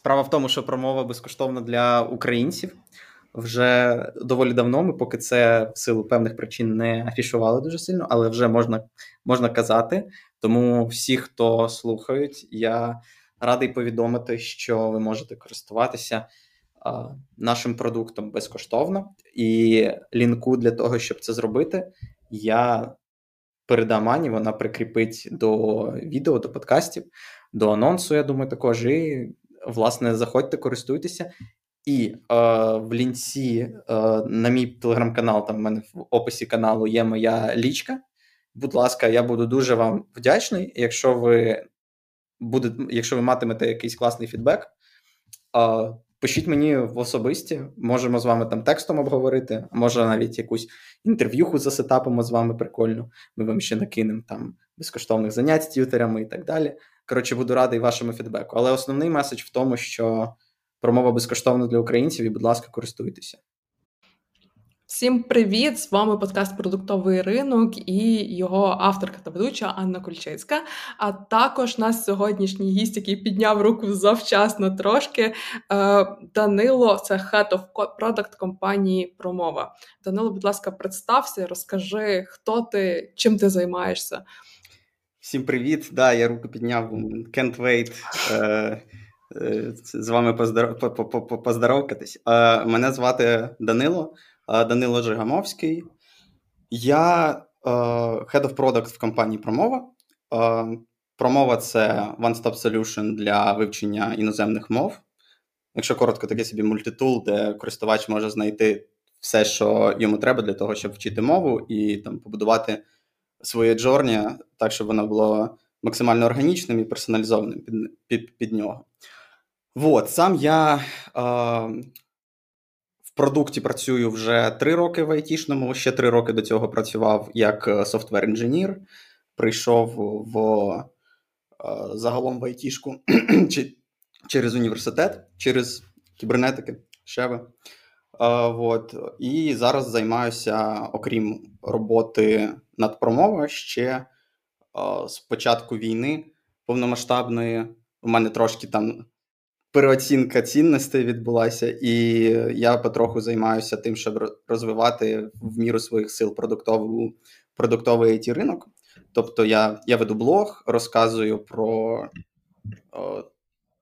Справа в тому, що промова безкоштовна для українців вже доволі давно. Ми поки це в силу певних причин не афішували дуже сильно, але вже можна можна казати. Тому всі, хто слухають, я радий повідомити, що ви можете користуватися а, нашим продуктом безкоштовно. І лінку для того, щоб це зробити, я передам Ані, вона прикріпить до відео, до подкастів, до анонсу. Я думаю, також. І, власне, заходьте, користуйтеся. І е, в лінці е, на мій телеграм-канал, там в мене в описі каналу є моя лічка. Будь ласка, я буду дуже вам вдячний, якщо ви будете, якщо ви матимете якийсь класний фідбек. Е, пишіть мені в особисті, можемо з вами там текстом обговорити, може навіть якусь інтерв'юху засетапимо з вами прикольно. Ми вам ще накинемо там безкоштовних занять з т'ютерами і так далі. Коротше, буду радий вашому фідбеку. Але основний меседж в тому, що промова безкоштовна для українців, і, будь ласка, користуйтеся. Всім привіт! З вами подкаст Продуктовий ринок і його авторка та ведуча Анна Кульчицька. А також наш сьогоднішній гість, який підняв руку завчасно трошки. Е, Данило, це Head of Product компанії Промова. Данило, будь ласка, представся, розкажи, хто ти, чим ти займаєшся. Всім привіт! Да, я руку підняв. Can't wait. Е, е, з вами поздоровкатись. Мене звати Данило. Данило Жигамовський. Я е, Head of Product в компанії Промова. Е, Промова це one-stop solution для вивчення іноземних мов. Якщо коротко, таке собі мультитул, де користувач може знайти все, що йому треба для того, щоб вчити мову, і там побудувати своє джорні так, щоб воно було максимально органічним і персоналізованим під під, під нього. Вот, Сам я е, продукті працюю вже три роки в айтішному. Ще три роки до цього працював як е, софтвер інженір. Прийшов в е, загалом в айтішку через університет, через кібернетики, шеви. Вот. І зараз займаюся, окрім роботи над промовою, ще з початку війни повномасштабної. У мене трошки там переоцінка цінностей відбулася, і я потроху займаюся тим, щоб розвивати в міру своїх сил продуктову, продуктовий it ринок. Тобто я я веду блог, розказую про о,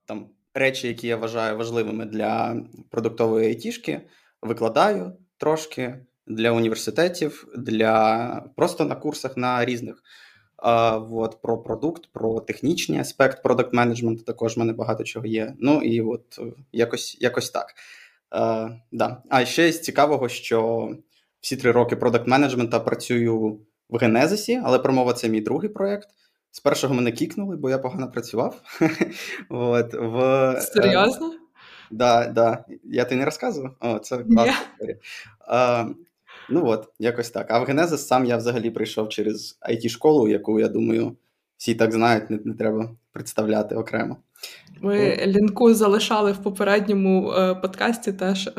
там речі, які я вважаю важливими для продуктової айтішки, викладаю трошки для університетів, для просто на курсах на різних а, от, Про продукт, про технічний аспект продакт менеджменту також в мене багато чого є. Ну і от е, якось якось так. А, да. а ще з цікавого, що всі три роки продакт менеджмента працюю в Генезисі, але промова це мій другий проєкт. З першого мене кікнули, бо я погано працював. От, в, е, Серйозно? Да, да. Я тобі не розказував? О, Це класна історія. Ну от, якось так. А в Генезис сам я взагалі прийшов через it школу яку, я думаю, всі так знають, не, не треба представляти окремо. Ми лінку залишали в попередньому е, подкасті теж е,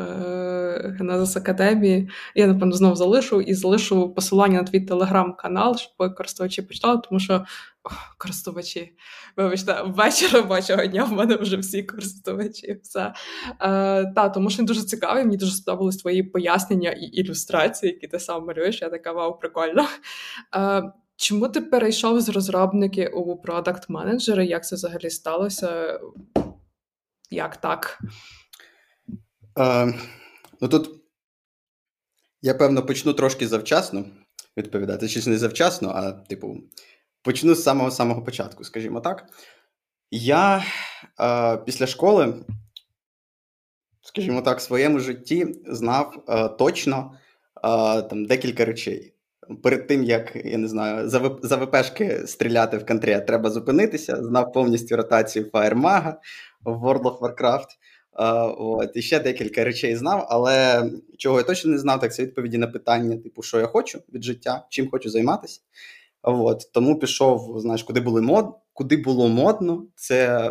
Генезис Академії. Я, напевно, знову залишу і залишу посилання на твій телеграм-канал, щоб користувачі почитали, тому що о, користувачі, вибачте, вечір робочого дня в мене вже всі користувачі. Все. Е, та, Тому що він дуже цікавий, мені дуже сподобались твої пояснення і ілюстрації, які ти сам малюєш. Я така вау, прикольно. Е, Чому ти перейшов з розробники у продакт менеджери? Як це взагалі сталося? Як так? Е, Ну тут я певно почну трошки завчасно відповідати. Чи не завчасно, а типу, почну з самого самого початку, скажімо так. Я е, після школи, скажімо так, в своєму житті знав е, точно е, там декілька речей перед тим, як я не знаю, за ВПшки стріляти в контрі, треба зупинитися. Знав повністю ротацію Фаєрмага в World of Warcraft. Uh, от, І ще декілька речей знав, але чого я точно не знав, так це відповіді на питання, типу, що я хочу від життя, чим хочу займатися. От, Тому пішов, знаєш, куди були мод, куди було модно. Це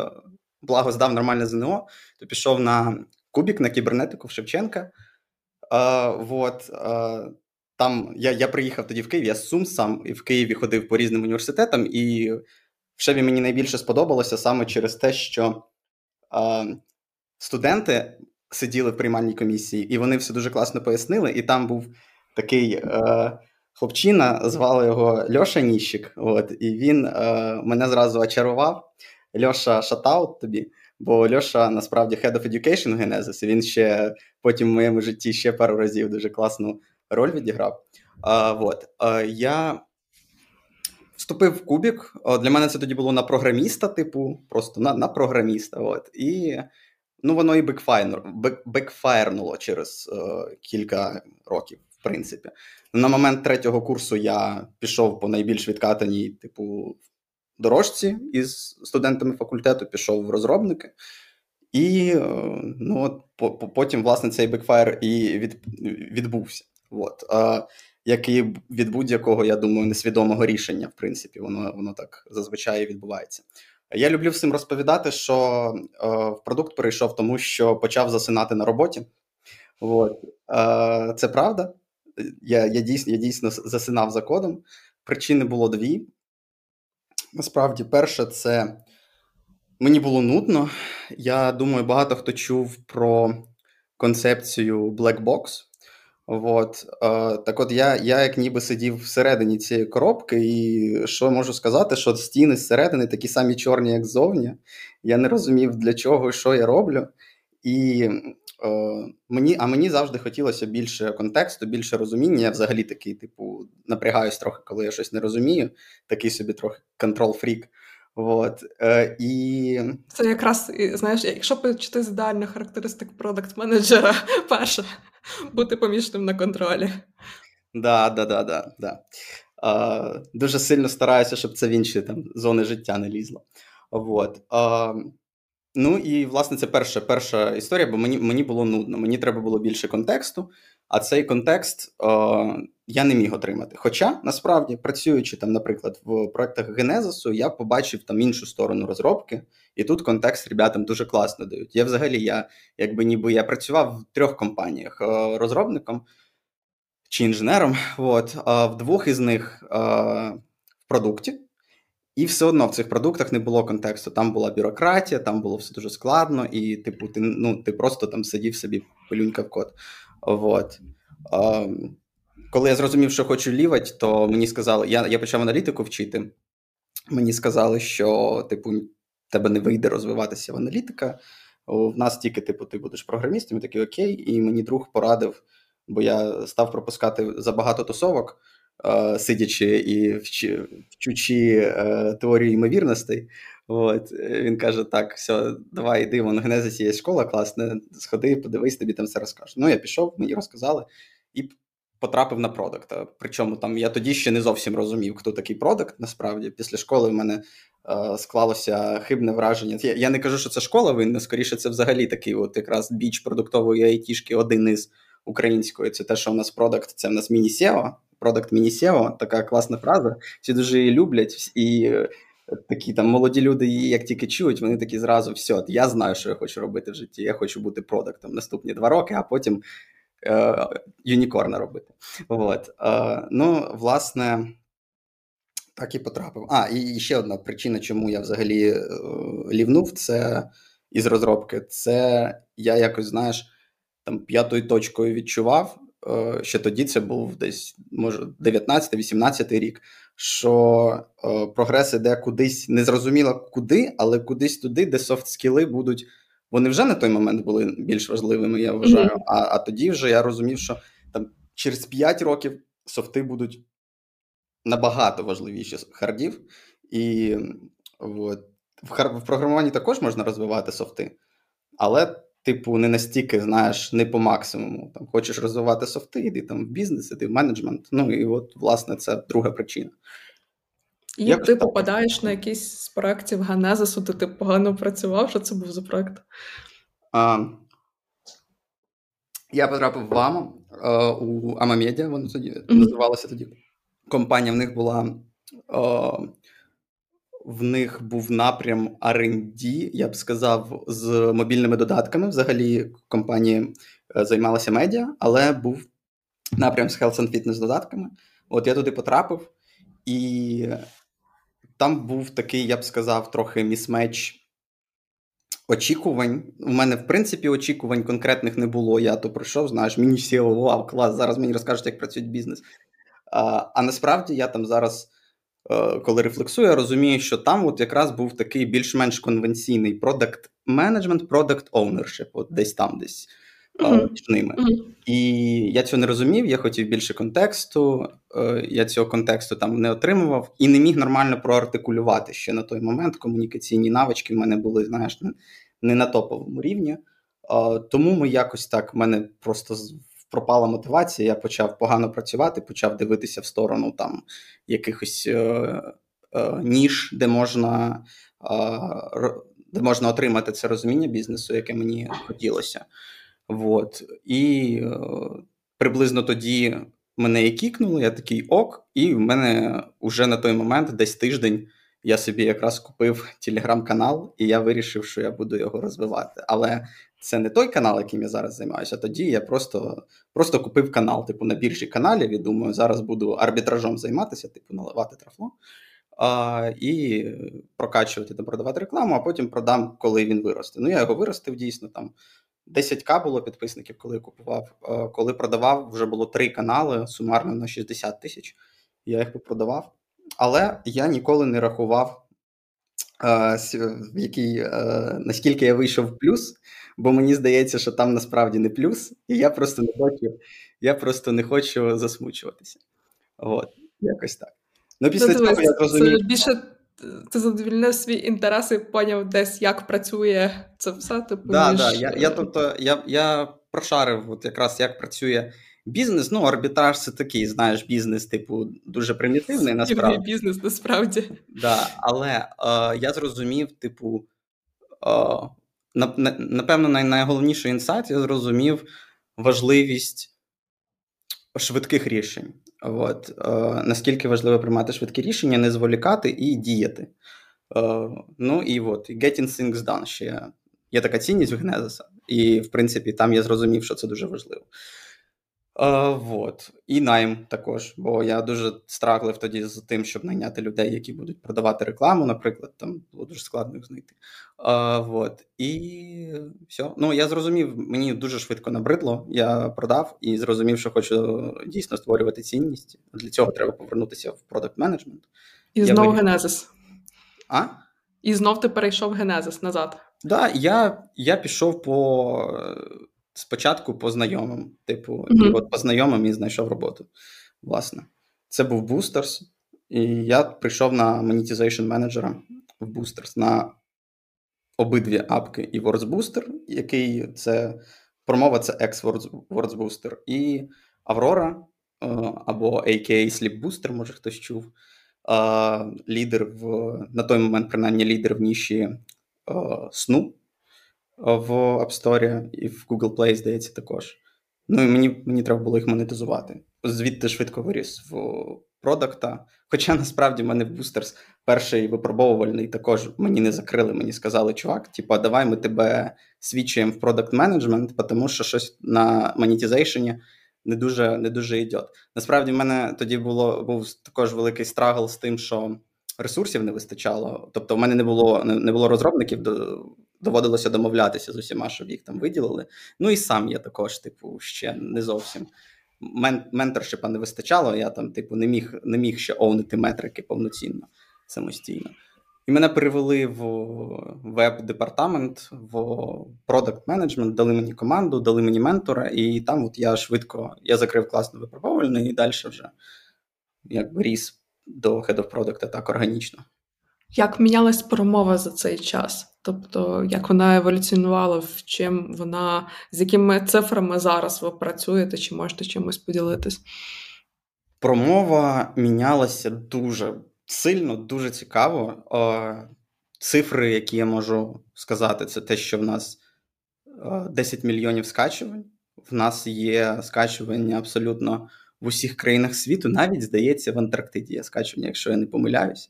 благо здав нормальне ЗНО, то пішов на Кубік, на кібернетику в Шевченка. Uh, от, uh, там я я приїхав тоді в Київ, я Сум сам і в Києві ходив по різним університетам, і в Шеві мені найбільше сподобалося саме через те, що е, студенти сиділи в приймальній комісії, і вони все дуже класно пояснили. І там був такий е, хлопчина, звали його Льоша Ніщик. От, І він е, мене зразу очарував. Льоша, шатаут тобі. Бо Льоша насправді Head of Education Genesis, і він ще потім в моєму житті ще пару разів дуже класну роль відіграв. А, вот. а, Я вступив в Кубік. Для мене це тоді було на програміста, типу, просто на на програміста. От. І ну, воно і бекфайрнуло через е, кілька років, в принципі. На момент третього курсу я пішов по найбільш відкатаній, типу, дорожці із студентами факультету, пішов в розробники. І е, ну, от, потім, власне, цей бекфайр і від, відбувся. От. А, як і від будь-якого, я думаю, несвідомого рішення, в принципі, воно воно так зазвичай відбувається. Я люблю всім розповідати, що е, в продукт перейшов тому, що почав засинати на роботі. От. Е, це правда. Я я, дійсно я дійсно засинав за кодом. Причини було дві. Насправді, перше, це мені було нудно. Я думаю, багато хто чув про концепцію Black Box. От, Так от я я як ніби сидів всередині цієї коробки, і що можу сказати, що стіни зсередини такі самі чорні, як ззовні. Я не розумів, для чого і що я роблю. І е, мені, А мені завжди хотілося більше контексту, більше розуміння. Я взагалі такий, типу, напрягаюсь трохи, коли я щось не розумію, такий собі трохи контрол-фрік. От, е, і... Це якраз, знаєш, якщо почати з ідеальних характеристик продакт-менеджера, перше, бути помічним на контролі. Да, да, да, да, да. Е, дуже сильно стараюся, щоб це в інші там, зони життя не лізло. От. Е, ну і, власне, це перша перша історія, бо мені мені було нудно. Мені треба було більше контексту, а цей контекст е, я не міг отримати. Хоча насправді, працюючи там, наприклад, в проектах Генезису, я побачив там іншу сторону розробки, і тут контекст ребятам дуже класно дають. Я взагалі, я якби ніби я працював в трьох компаніях е, розробником чи інженером. От, а в двох із них е, в продукті. І все одно в цих продуктах не було контексту. Там була бюрократія, там було все дуже складно, і, типу, ти ну, ти просто там сидів собі, пилюнька в код. Вот. Коли я зрозумів, що хочу лівати, то мені сказали, я я почав аналітику вчити. Мені сказали, що, типу, тебе не вийде розвиватися в аналітика. В нас тільки, типу, ти будеш програмістом, я такий окей, і мені друг порадив, бо я став пропускати забагато тусовок, е, сидячи і вчучи е, теорію ймовірностей. От, Він каже: так, все, давай йди, вон в Генезисі є школа класна, сходи, подивись, тобі там все розкажуть. Ну, я пішов, мені розказали і потрапив на продакт. Причому там я тоді ще не зовсім розумів, хто такий продакт. Насправді, після школи в мене е, склалося хибне враження. Я, я не кажу, що це школа винна, скоріше, це взагалі такий от якраз біч продуктової айтішки, один із української. Це те, що в нас продакт, це в нас міні-сео, продакт міні-сео, така класна фраза. Всі дуже її люблять і такі там молоді люди, її як тільки чують, вони такі зразу все, я знаю, що я хочу робити в житті. Я хочу бути продуктом наступні два роки, а потім е, юнікорна робити. От. Е, ну, власне. Так і потрапив. А, і ще одна причина, чому я взагалі е, лівнув, це із розробки. Це я якось, знаєш, там п'ятою точкою відчував. Ще тоді це був десь, може, 19-18 рік, що прогрес іде кудись незрозуміло куди, але кудись туди, де софт-скіли будуть. Вони вже на той момент були більш важливими, я вважаю. Mm-hmm. А а тоді вже я розумів, що там через 5 років софти будуть набагато важливіші хардів. І от, в, в програмуванні також можна розвивати софти, але типу, не настільки, знаєш, не по максимуму. Там Хочеш розвивати софти, йди там в бізнес, іди в менеджмент. Ну і от, власне, це друга причина. І Як ти так? попадаєш на якийсь з проєктів Генезису, де ти погано працював, що це був за проєкт? А, Я потрапив в АМА у Амамедіа, воно тоді mm-hmm. називалося тоді. Компанія в них була в них був напрям R&D, я б сказав, з мобільними додатками. Взагалі компанія е, займалася медіа, але був напрям з Health and Fitness додатками. От я туди потрапив, і там був такий, я б сказав, трохи місмеч очікувань. У мене, в принципі, очікувань конкретних не було. Я то пройшов, знаєш, мені всі вау, клас, зараз мені розкажуть, як працює бізнес. А а насправді я там зараз, е, коли рефлексую, я розумію, що там от якраз був такий більш-менш конвенційний management, product ownership, от десь там десь mm-hmm. між ними. Mm-hmm. І я цього не розумів, я хотів більше контексту, е, я цього контексту там не отримував і не міг нормально проартикулювати ще на той момент. Комунікаційні навички в мене були, знаєш, не на топовому рівні. Тому ми якось так, в мене просто пропала мотивація, я почав погано працювати, почав дивитися в сторону там якихось е, е, ніж, де можна. Де можна отримати це розуміння бізнесу, яке мені хотілося. Вот. І е, приблизно тоді мене і кікнули, я такий ок, і в мене вже на той момент, десь тиждень, я собі якраз купив телеграм-канал, і я вирішив, що я буду його розвивати. Але це не той канал, яким я зараз займаюся. Тоді я просто просто купив канал, типу на біржі каналів, і думаю, зараз буду арбітражом займатися, типу, наливати трафло. А, І прокачувати та продавати рекламу, а потім продам, коли він виросте. Ну, я його виростив дійсно там 10к було підписників, коли я купував. Коли продавав, вже було три канали сумарно на 60 тисяч. Я їх продавав. Але я ніколи не рахував, в який, наскільки я вийшов в плюс, бо мені здається, що там насправді не плюс, і я просто не хочу я просто не хочу засмучуватися. От, якось так. Ну, після ну, цього я зрозумів. Це більше ти задовільнив свій інтерес і поняв десь, як працює це все. Типу, да, да. Я я, тобто, я, я прошарив от якраз, як працює бізнес. Ну, арбітраж це такий, знаєш, бізнес, типу, дуже примітивний. насправді. бізнес насправді. Да, Але е, я зрозумів, типу, е, напевно, най- найголовніший інсайт, я зрозумів важливість швидких рішень. От, е, Наскільки важливо приймати швидкі рішення, не зволікати і діяти. Е, Ну і от, getting things done ще є така цінність в Генезиса. і, в принципі, там я зрозумів, що це дуже важливо. Е, вот. І найм також, бо я дуже страглив тоді з тим, щоб найняти людей, які будуть продавати рекламу, наприклад, там було дуже складно їх знайти. Е, вот. І все. Ну, я зрозумів, мені дуже швидко набридло. Я продав і зрозумів, що хочу дійсно створювати цінність. Для цього треба повернутися в продакт менеджмент. І знову Генезис. А? І знов ти перейшов Генезис назад. Так, да, я я пішов по спочатку по знайомим. Типу, mm-hmm. і от по знайомим і знайшов роботу. Власне, це був Boosters, і я прийшов на monetization менеджера в Boosters на обидві апки і Words Booster, який це промова це ex-Words Booster, і Aurora е, або AKA Sleep Booster, може хтось чув. Лідер в на той момент, принаймні, лідер в ніші е, сну в App Store і в Google Play, здається, також. Ну і мені мені треба було їх монетизувати. Звідти швидко виріс в продакта. Хоча насправді в мене в Boosters перший випробовувальний також мені не закрили. Мені сказали, чувак, типа, давай ми тебе свідчуємо в продакт менеджмент, тому що щось на монетизейшені не дуже не дуже йде. Насправді, в мене тоді було був також великий страгл з тим, що ресурсів не вистачало. Тобто, в мене не було не було розробників доводилося домовлятися з усіма, щоб їх там виділили. Ну і сам я також, типу, ще не зовсім. Мен- менторшипа не вистачало, я там, типу, не міг не міг ще овнити метрики повноцінно самостійно. І мене перевели в веб-департамент, в продакт менеджмент дали мені команду, дали мені ментора, і там от я швидко я закрив класно випробовувальний і далі вже якби ріс до Head of Product так органічно. Як мінялась промова за цей час? Тобто, як вона еволюціонувала, в чим вона, з якими цифрами зараз ви працюєте, чи можете чимось поділитись? Промова мінялася дуже сильно, дуже цікаво. Цифри, які я можу сказати, це те, що в нас 10 мільйонів скачувань. В нас є скачування абсолютно в усіх країнах світу, навіть здається, в Антарктиді є скачування, якщо я не помиляюся.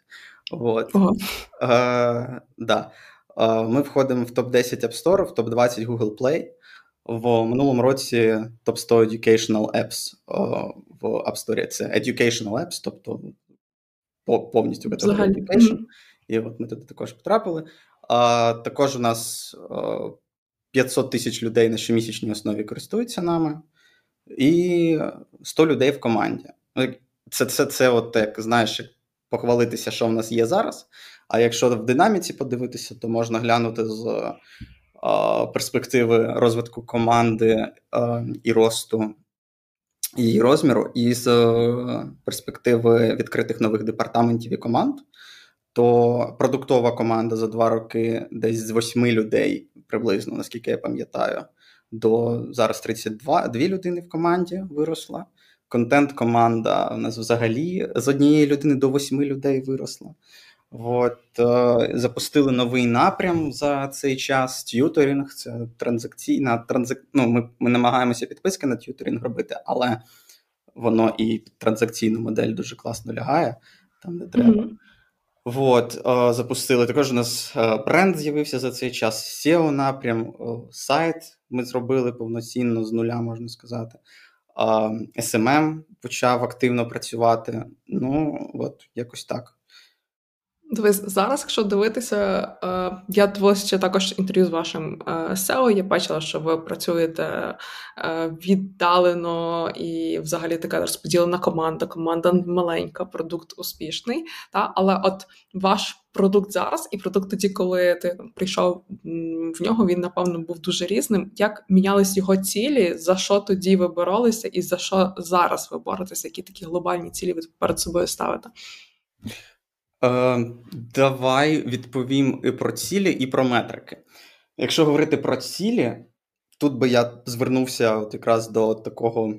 От. Ого. Е, да. Е, Ми входимо в топ-10 App Store, в топ-20 Google Play. В минулому році топ 100 Educational Apps е, в App Store це Educational Apps, тобто повністю категорія Education. І от ми туди також потрапили. А, Також у нас 500 тисяч людей на щомісячній основі користуються нами, і 100 людей в команді. Ну, це це, це от як знаєш, похвалитися, що в нас є зараз. А якщо в динаміці подивитися, то можна глянути з а, перспективи розвитку команди а, і росту її розміру, і з перспективи відкритих нових департаментів і команд. То продуктова команда за два роки десь з восьми людей приблизно, наскільки я пам'ятаю, до зараз 32 дві людини в команді виросла. Контент-команда у нас взагалі з однієї людини до восьми людей виросла. От, е, Запустили новий напрям за цей час. Tutoring, це транзакційна транзак... ну, Ми ми намагаємося підписки на tutoring робити, але воно і транзакційну модель дуже класно лягає, там не треба. Mm-hmm. От, е, Запустили. Також у нас е, бренд з'явився за цей час. SEO напрям, сайт ми зробили повноцінно з нуля, можна сказати. SMM почав активно працювати. Ну, от якось так. Дивись, зараз, якщо дивитися, е, я дивилася ще також інтерв'ю з вашим е, SEO, Я бачила, що ви працюєте е, віддалено і взагалі така розподілена команда. Команда маленька, продукт успішний. Та? Але от ваш продукт зараз і продукт тоді, коли ти прийшов в нього, він напевно був дуже різним. Як мінялись його цілі? За що тоді ви боролися, і за що зараз ви боретеся? Які такі глобальні цілі ви перед собою ставите? Е, Давай відповім і про цілі, і про метрики. Якщо говорити про цілі, тут би я звернувся от якраз до такого,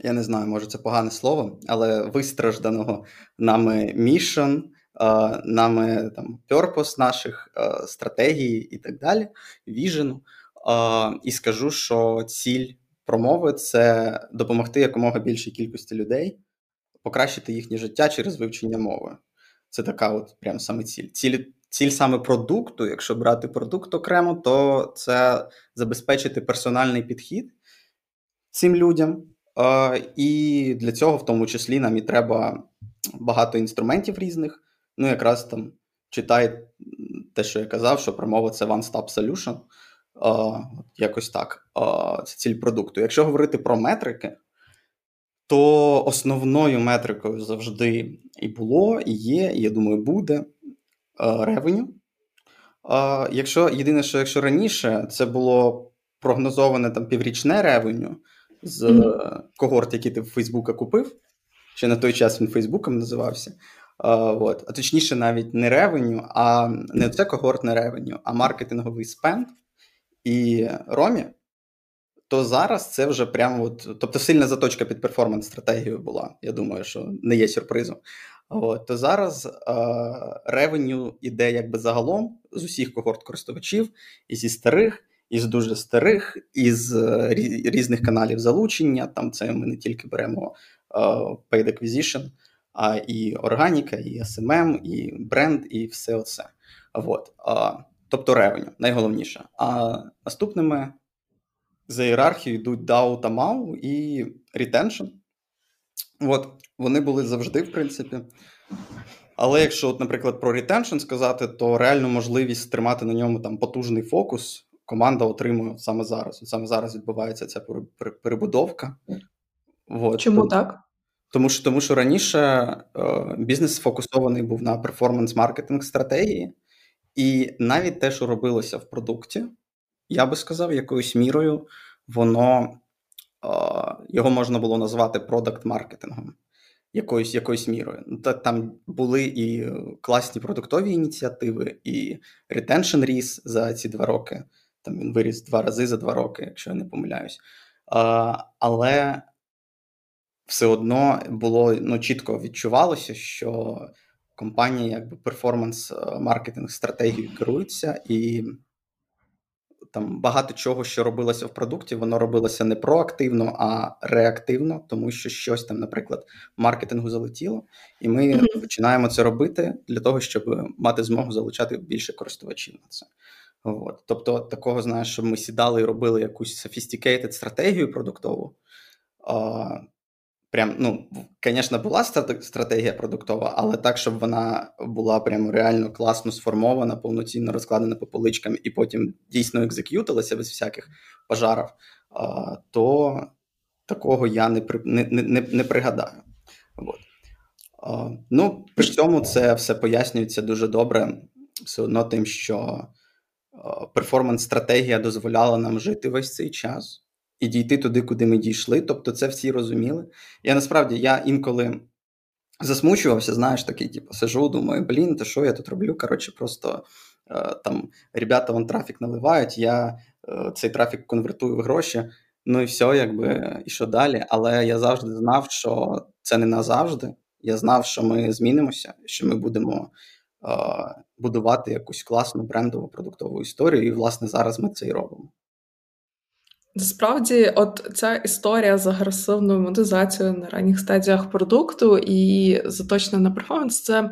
я не знаю, може це погане слово, але вистражданого нами мішн, нами там purpose наших е, стратегій і так далі, віжену. І скажу, що ціль промови це допомогти якомога більшій кількості людей покращити їхнє життя через вивчення мови. Це така от прям саме ціль. Ціль ціль саме продукту, якщо брати продукт окремо, то це забезпечити персональний підхід цим людям. І для цього, в тому числі, нам і треба багато інструментів різних. Ну, якраз там читай те, що я казав, що промова це one-stop solution. Якось так. Це ціль продукту. Якщо говорити про метрики, то основною метрикою завжди і було, і є, і я думаю, буде ревеню. Якщо єдине, що якщо раніше це було прогнозоване там піврічне ревеню з mm-hmm. когорт, який ти в Фейсбука купив, ще на той час він Фейсбуком називався. А, от. а точніше, навіть не ревеню, а не це когортне ревеню, а маркетинговий спенд і ромі то зараз це вже прямо от, тобто сильна заточка під перформанс-стратегію була. Я думаю, що не є сюрпризом. От, То зараз ревеню іде якби загалом з усіх когорт користувачів, і зі старих, і з дуже старих, і з е, різних каналів залучення. Там це ми не тільки беремо uh, paid acquisition, а і органіка, і SMM, і бренд, і все оце. От. Тобто ревеню, найголовніше. А наступними за ієрархією йдуть DAO та MAU і Retention. От, Вони були завжди, в принципі. Але якщо, от, наприклад, про retention сказати, то реальну можливість тримати на ньому там потужний фокус команда отримує саме зараз. От Саме зараз відбувається ця перебудовка. От. Чому так? Тому що тому що раніше е, бізнес сфокусований був на перформанс-маркетинг стратегії, і навіть те, що робилося в продукті, я би сказав, якоюсь мірою воно його можна було назвати продакт-маркетингом. Якоюсь якоюсь мірою. Ну, там були і класні продуктові ініціативи, і ретеншн ріс за ці два роки. Там він виріс два рази за два роки, якщо я не помиляюсь. Але все одно було ну, чітко відчувалося, що компанія якби перформанс-маркетинг стратегією керується, і там багато чого, що робилося в продукті, воно робилося не проактивно, а реактивно, тому що щось там, наприклад, маркетингу залетіло, і ми mm-hmm. починаємо це робити для того, щоб мати змогу залучати більше користувачів на це. От. Тобто, такого знаєш, щоб ми сідали і робили якусь sophisticated стратегію продуктову. Прям, ну, звісно, була стратегія продуктова, але так, щоб вона була прям реально класно сформована, повноцінно розкладена по поличкам і потім дійсно екзек'ютилася без всяких пожарів, то такого я не не, не, не пригадаю. От. Ну, при цьому це все пояснюється дуже добре, все одно тим, що перформанс-стратегія дозволяла нам жити весь цей час і дійти туди, куди ми дійшли. Тобто, це всі розуміли. Я насправді я інколи засмучувався, знаєш, такий, типу, сижу, думаю, блін, то що я тут роблю? Коротше, просто е, там ребята вон трафік наливають, я е, цей трафік конвертую в гроші. Ну і все, якби і що далі. Але я завжди знав, що це не назавжди. Я знав, що ми змінимося, що ми будемо е, будувати якусь класну брендову продуктову історію, і, власне, зараз ми це і робимо. Насправді, от ця історія з агресивною монетизацією на ранніх стадіях продукту і заточена на перформанс, це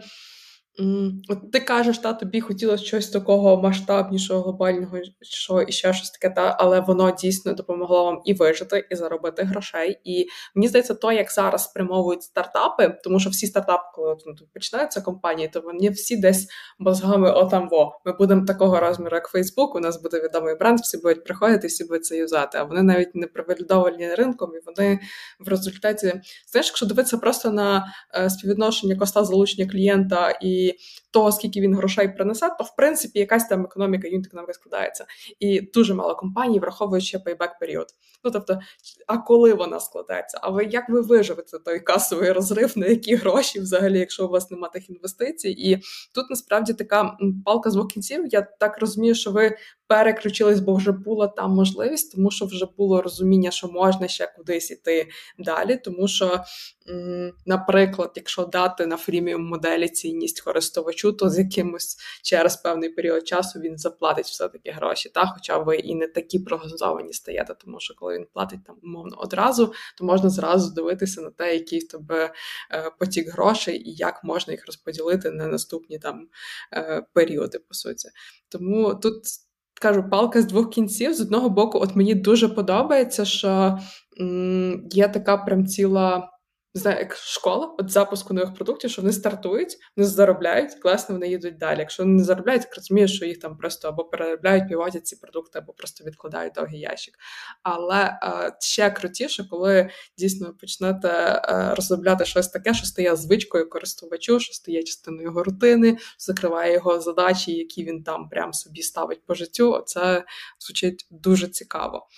От ти кажеш, та тобі хотілося щось такого масштабнішого, глобального, що і ще щось таке, та але воно дійсно допомогло вам і вижити, і заробити грошей. І мені здається, то як зараз спрямовують стартапи, тому що всі стартапи, коли ну, починаються компанії, то вони всі десь мозгами отам во. Ми будемо такого розміру, як Фейсбук. У нас буде відомий бренд, всі будуть приходити, всі будуть це юзати. А вони навіть не привалідовані ринком, і вони в результаті знаєш, якщо дивитися просто на е, співвідношення коста залучення клієнта і puis того, скільки він грошей принесе, то в принципі якась там економіка, юнт економіка складається. І дуже мало компаній, враховуючи пейбек період. Ну тобто, а коли вона складається? А ви як ви виживете той касовий розрив, на які гроші взагалі, якщо у вас немає тих інвестицій? І тут насправді така палка з двох кінців. Я так розумію, що ви переключились, бо вже була там можливість, тому що вже було розуміння, що можна ще кудись іти далі. Тому що, наприклад, якщо дати на фріміум моделі цінність користувачу, то з якимось через певний період часу він заплатить все-таки гроші. Та? Хоча ви і не такі прогнозовані стаєте, тому що коли він платить там умовно одразу, то можна зразу дивитися на те, який в тебе е, потік грошей і як можна їх розподілити на наступні там е, періоди, по суті. Тому тут кажу, палка з двох кінців. З одного боку, от мені дуже подобається, що м, є така прям ціла не знаю, як школа от запуску нових продуктів, що вони стартують, вони заробляють, класно вони їдуть далі. Якщо вони не заробляють, так розумієш, що їх там просто або переробляють, піводять ці продукти, або просто відкладають довгий ящик. Але е, ще крутіше, коли дійсно почнете е, розробляти щось таке, що стає звичкою користувачу, що стає частиною його рутини, закриває його задачі, які він там прям собі ставить по життю. Це звучить дуже цікаво.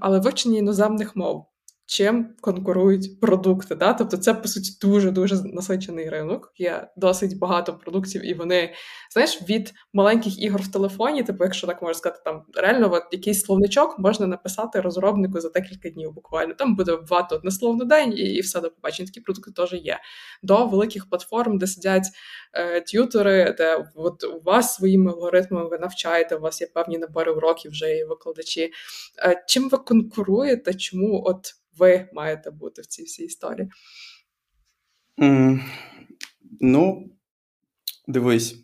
Але вивчення іноземних мов чим конкурують продукти. Да? Тобто це, по суті, дуже-дуже насичений ринок. Є досить багато продуктів, і вони, знаєш, від маленьких ігор в телефоні, типу, якщо так можна сказати, там реально от якийсь словничок можна написати розробнику за декілька днів буквально. Там буде вбивати одне день, і, і все до побачення. Такі продукти теж є. До великих платформ, де сидять е, т'ютери, де от у вас своїми алгоритмами ви навчаєте, у вас є певні набори уроків, вже є викладачі. Е, чим ви конкуруєте? Чому от ви маєте бути в цій всій історії? Mm, ну, дивись.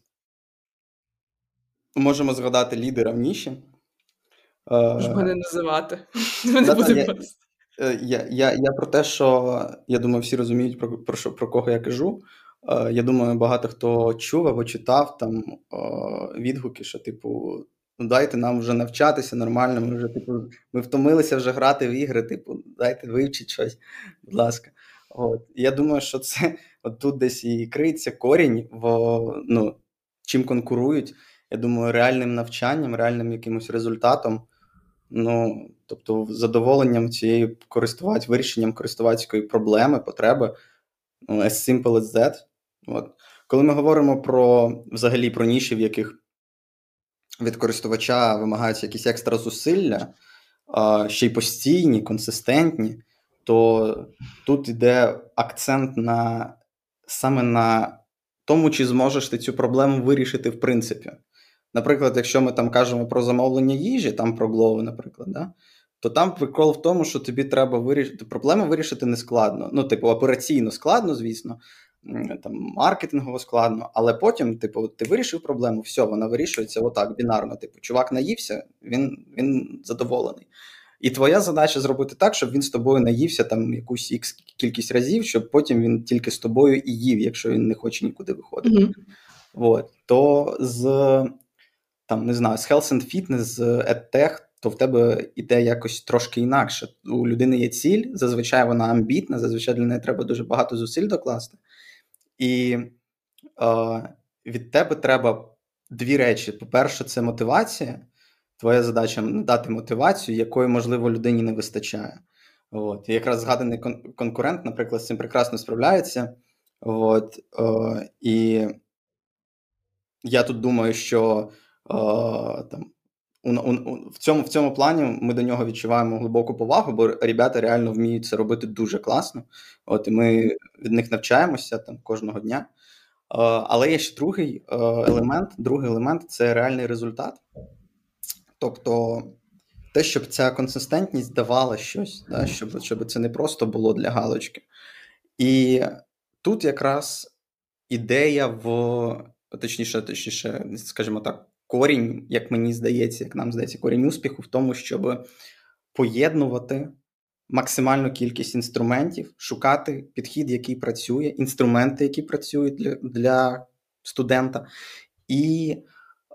Можемо згадати лідера в ніші. Можемо мене називати. Мене буде е, я я, я про те, що я думаю, всі розуміють, про про, що, про кого я кажу. Е, я думаю, багато хто чув або читав там відгуки, що, типу, ну дайте нам вже навчатися нормально. Ми вже типу, ми втомилися вже грати в ігри. Типу, дайте вивчіть щось, будь ласка. От я думаю, що це от тут десь і криється корінь, в ну чим конкурують. Я думаю, реальним навчанням, реальним якимось результатом. Ну, тобто, задоволенням цієї користувач, вирішенням користувацької проблеми, потреби. Ну, as simple as that. От. Коли ми говоримо про взагалі про ніші, в яких від користувача вимагаються якісь екстра зусилля, ще й постійні, консистентні, то тут йде акцент на саме на тому, чи зможеш ти цю проблему вирішити в принципі. Наприклад, якщо ми там кажемо про замовлення їжі, там про Glovo, наприклад, да? то там прикол в тому, що тобі треба вирішити проблему вирішити не складно. Ну, типу, операційно складно, звісно, там маркетингово складно, але потім, типу, ти вирішив проблему, все, вона вирішується отак, бінарно. Типу, чувак наївся, він він задоволений. І твоя задача зробити так, щоб він з тобою наївся там якусь ікс кількість разів, щоб потім він тільки з тобою і їв, якщо він не хоче нікуди виходити. Mm-hmm. От. То з там, не знаю, з Health and Fitness, з EdTech, то в тебе іде якось трошки інакше. У людини є ціль, зазвичай вона амбітна, зазвичай для неї треба дуже багато зусиль докласти. І е, від тебе треба дві речі: по-перше, це мотивація. Твоя задача надати мотивацію, якої, можливо, людині не вистачає. От. І якраз згаданий кон- конкурент, наприклад, з цим прекрасно справляється. От. Е, і я тут думаю, що е, там. У, у, в цьому в цьому плані ми до нього відчуваємо глибоку повагу, бо ребята реально вміють це робити дуже класно. От і ми від них навчаємося там кожного дня. Е, але є ще другий е, елемент. Другий елемент це реальний результат. Тобто те, щоб ця консистентність давала щось, да, щоб щоб це не просто було для галочки. І тут якраз ідея в точніше, точніше, скажімо так, корінь, як мені здається, як нам здається, корінь успіху в тому, щоб поєднувати максимальну кількість інструментів, шукати підхід, який працює, інструменти, які працюють для для студента, і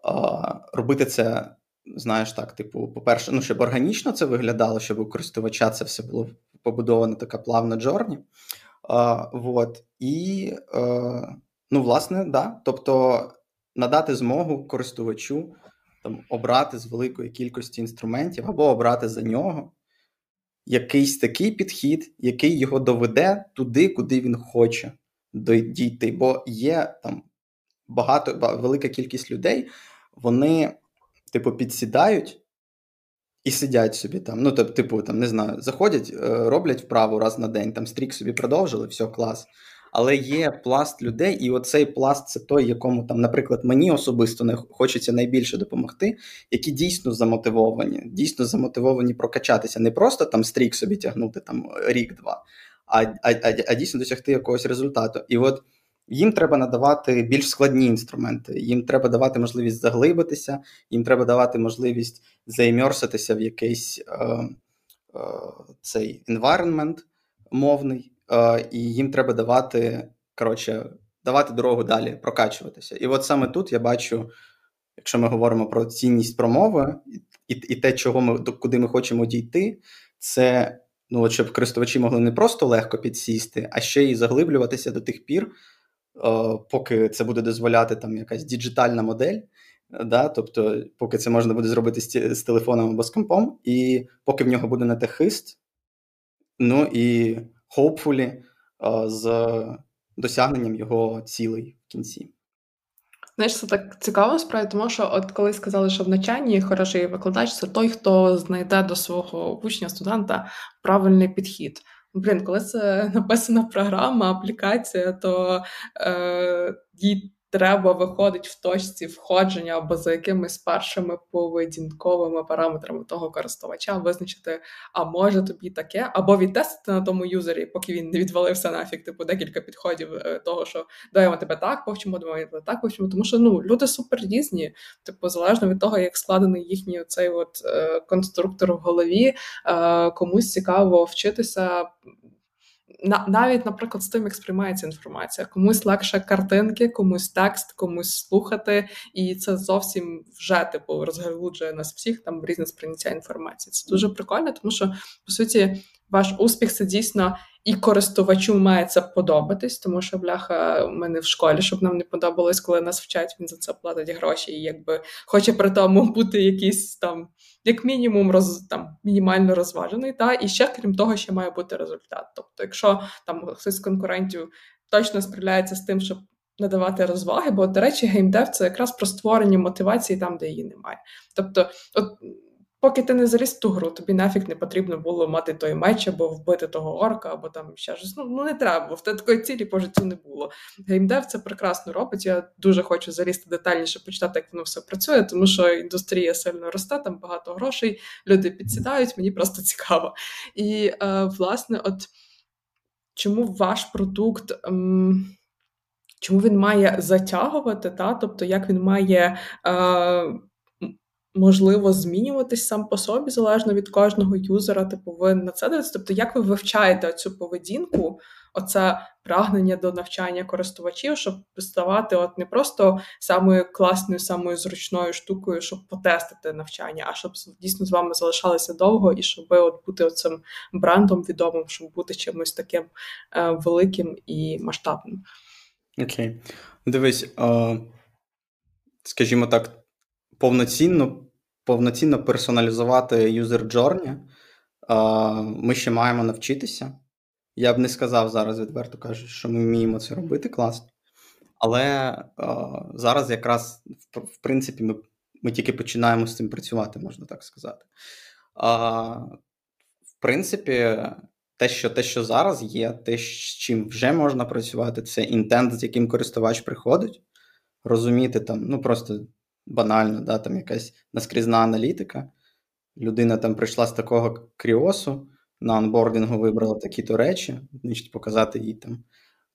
а, робити це, знаєш так, типу, по-перше, ну, щоб органічно це виглядало, щоб у користувача це все було побудовано така плавна джорні. А, вот. І, а, ну, власне, да. Тобто надати змогу користувачу там, обрати з великої кількості інструментів або обрати за нього якийсь такий підхід, який його доведе туди, куди він хоче дійти. Бо є там багато, велика кількість людей, вони, типу, підсідають. І сидять собі там. Ну, типу, там, не знаю, заходять, е, роблять вправу раз на день, там стрік собі продовжили, все, клас. Але є пласт людей, і оцей пласт це той, якому там, наприклад, мені особисто не хочеться найбільше допомогти, які дійсно замотивовані, дійсно замотивовані прокачатися, не просто там стрік собі тягнути там рік-два, а, а, а, а дійсно досягти якогось результату. І от їм треба надавати більш складні інструменти, їм треба давати можливість заглибитися, їм треба давати можливість заімерситися в якийсь е, е, цей environment мовний і їм треба давати коротше, давати дорогу далі, прокачуватися. І от саме тут я бачу, якщо ми говоримо про цінність промови і і те, чого ми куди ми хочемо дійти, це ну, от щоб користувачі могли не просто легко підсісти, а ще й заглиблюватися до тих пір, поки це буде дозволяти там якась діджитальна модель. Да, Тобто, поки це можна буде зробити з, з телефоном або з компом, і поки в нього буде на те хист, ну і hopefully, з досягненням його цілей в кінці. Знаєш, це так цікаво справді, тому що от коли сказали, що в навчанні хороший викладач це той, хто знайде до свого учня, студента правильний підхід. Блін, коли це написана програма, аплікація, то е, їй треба виходить в точці входження або за якимись першими поведінковими параметрами того користувача визначити, а може тобі таке, або відтестити на тому юзері, поки він не відвалився нафіг, типу декілька підходів е, того, що даємо тебе так, повчимо, давай тебе так повчимо. Тому що ну люди супер різні, типу, залежно від того, як складений їхній цей от е, конструктор в голові, е, комусь цікаво вчитися навіть, наприклад, з тим, як сприймається інформація, комусь легше картинки, комусь текст, комусь слухати, і це зовсім вже типу розгалуджує нас всіх там різне сприйняття інформації. Це дуже прикольно, тому що по суті ваш успіх це дійсно. І користувачу має це подобатись, тому що бляха ми не в школі, щоб нам не подобалось, коли нас вчать, він за це платить гроші, і якби хоче при тому бути якийсь там як мінімум, роз там мінімально розважений. Та і ще крім того, ще має бути результат. Тобто, якщо там хтось з конкурентів точно справляється з тим, щоб надавати розваги, бо до речі, gamedev це якраз про створення мотивації там, де її немає. Тобто, от Поки ти не заліз в ту гру, тобі нафіг не потрібно було мати той меч або вбити того орка, або там ще щось. Ну, ну не треба, бо в тебе такої цілі по життю не було. Геймдев це прекрасно робить. Я дуже хочу залізти детальніше, почитати, як воно все працює, тому що індустрія сильно росте, там багато грошей, люди підсідають, мені просто цікаво. І, е, власне, от чому ваш продукт. Ем, Чому він має затягувати, та? тобто як він має е, можливо змінюватись сам по собі залежно від кожного юзера. Типу, ви на це дивитесь? Тобто, як ви вивчаєте цю поведінку? Оце прагнення до навчання користувачів, щоб ставати от не просто самою класною, самою зручною штукою, щоб потестити навчання, а щоб дійсно з вами залишалися довго і щоб от бути цим брендом відомим, щоб бути чимось таким е, великим і масштабним. Окей. Дивись, е, скажімо так, повноцінно повноцінно персоналізувати journey е, ми ще маємо навчитися. Я б не сказав зараз, відверто кажучи, що ми вміємо це робити класно. Але зараз якраз, в, принципі, ми ми тільки починаємо з цим працювати, можна так сказати. В принципі, те, що те, що зараз є, те, з чим вже можна працювати, це інтент, з яким користувач приходить, розуміти там, ну просто банально, да, там якась наскрізна аналітика. Людина там прийшла з такого кріосу на онбордингу вибрала такі-то речі, значить, показати їй там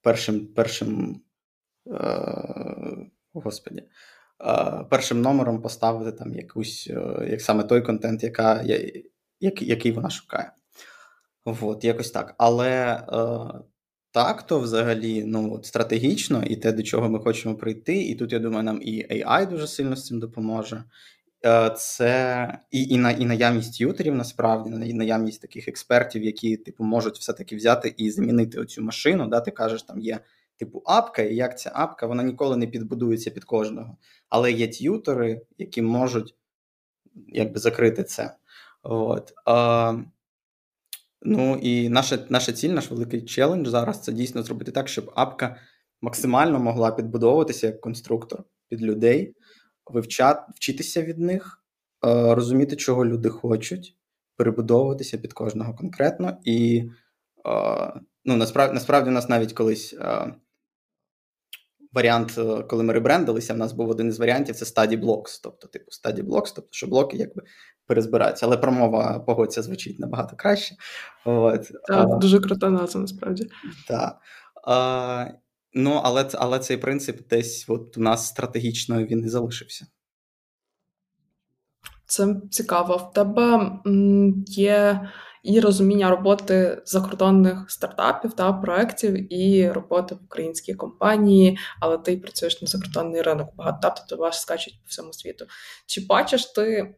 першим першим, е, господі, е, першим номером поставити там якусь, е, як саме той контент, яка, як, який вона шукає. От, якось так. Але е, так, то взагалі ну, от стратегічно і те, до чого ми хочемо прийти. І тут, я думаю, нам і AI дуже сильно з цим допоможе, Е, це і і, на, і наявність ютерів, насправді, і наявність таких експертів, які типу можуть все-таки взяти і замінити оцю машину. Да? Ти кажеш, там є типу апка, і як ця апка, вона ніколи не підбудується під кожного. Але є т'ютери, які можуть якби закрити це. От. Ну і наша наша ціль, наш великий челендж зараз це дійсно зробити так, щоб апка максимально могла підбудовуватися як конструктор під людей вивчати, вчитися від них, е, розуміти, чого люди хочуть, перебудовуватися під кожного конкретно. І е, ну, насправді, насправді, у нас навіть колись е, варіант, коли ми ребрендилися, в нас був один із варіантів це Study Blocks, тобто, типу, Study Blocks, тобто, що блоки якби перезбираються. Але промова погодця звучить набагато краще. От. Так, Дуже крута назва, насправді. Так. Ну, але але цей принцип десь от у нас стратегічно він і залишився. Це цікаво. В тебе є і розуміння роботи закордонних стартапів та проєктів, і роботи в українській компанії, але ти працюєш на закордонний ринок багато, тобто то вас скачуть по всьому світу. Чи бачиш ти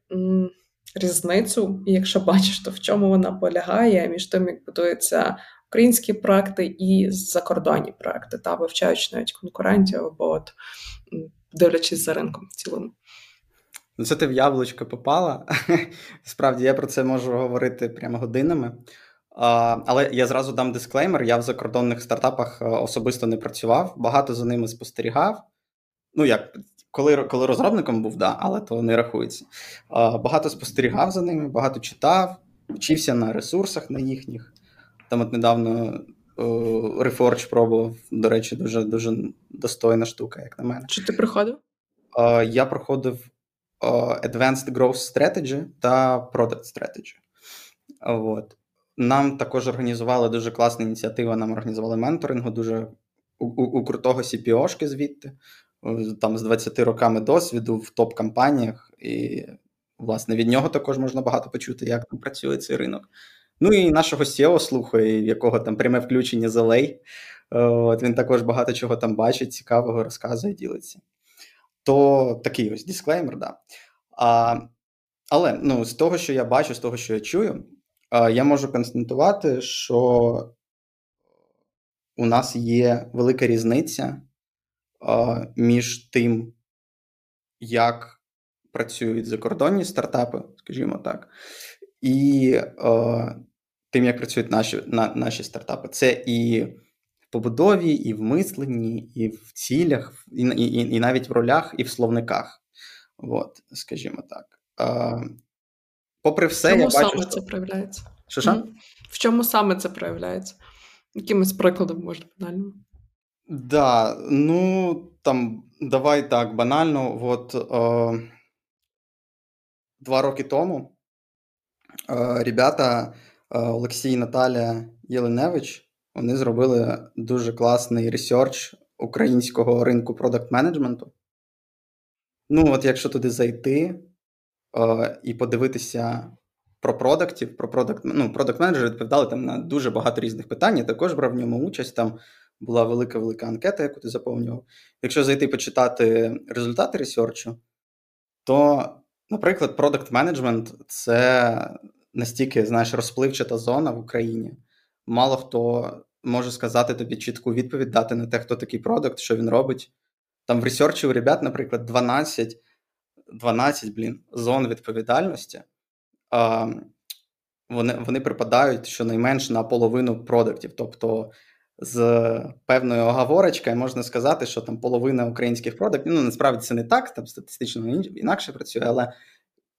різницю? І якщо бачиш, то в чому вона полягає між тим, як будується українські проекти і закордонні проекти, та вивчаючи навіть конкурентів або от дивлячись за ринком в цілому. Ну, це ти в яблучко попала. Справді, я про це можу говорити прямо годинами. А, але я зразу дам дисклеймер: я в закордонних стартапах е, особисто не працював, багато за ними спостерігав. Ну, як, коли коли розробником був, да, але то не рахується. А, Багато спостерігав за ними, багато читав, вчився на ресурсах на їхніх. Там от недавно Reforge пробував, до речі, дуже дуже достойна штука, як на мене. Чи ти проходив? Я проходив Advanced Growth Strategy та Product Strategy. От. Нам також організували дуже класна ініціатива. Нам організували менторингу дуже у, у, у крутого CPO-шки звідти, там з 20 роками досвіду в топ-компаніях. І, власне, від нього також можна багато почути, як там працює цей ринок. Ну і нашого SEO слухає, якого там пряме включення з. От Він також багато чого там бачить, цікавого розказує, ділиться. То такий ось дисклеймер, да. А, Але ну, з того, що я бачу, з того, що я чую, я можу констатувати, що у нас є велика різниця між тим, як працюють закордонні стартапи, скажімо так, і тим, як працюють наші на, наші стартапи. Це і в побудові, і в мисленні, і в цілях, і і, і навіть в ролях, і в словниках. От, скажімо так. Попри все, Чому я бачу, саме що... це проявляється? Що що? В чому саме це проявляється? Якимось прикладом можна банально? Да, ну там давай так банально. От е, два роки тому е, ребята Е, Олексій і Наталя Єленевич. Вони зробили дуже класний ресерч українського ринку продакт менеджменту. Ну, от якщо туди зайти, е, і подивитися про продуктів, про продакт, ну, продакт менеджери відповідали там на дуже багато різних питань. Я також брав в ньому участь. Там була велика-велика анкета, яку ти заповнював. Якщо зайти почитати результати ресерчу, то, наприклад, продакт менеджмент це настільки, знаєш, розпливчата зона в Україні. Мало хто може сказати тобі чітку відповідь, дати на те, хто такий продукт, що він робить. Там в ресерчі у ребят, наприклад, 12 12 блін, зон відповідальності. Вони вони припадають щонайменш на половину продуктів. Тобто з певною оговорочкою можна сказати, що там половина українських продуктів, ну насправді це не так, там статистично інакше працює, але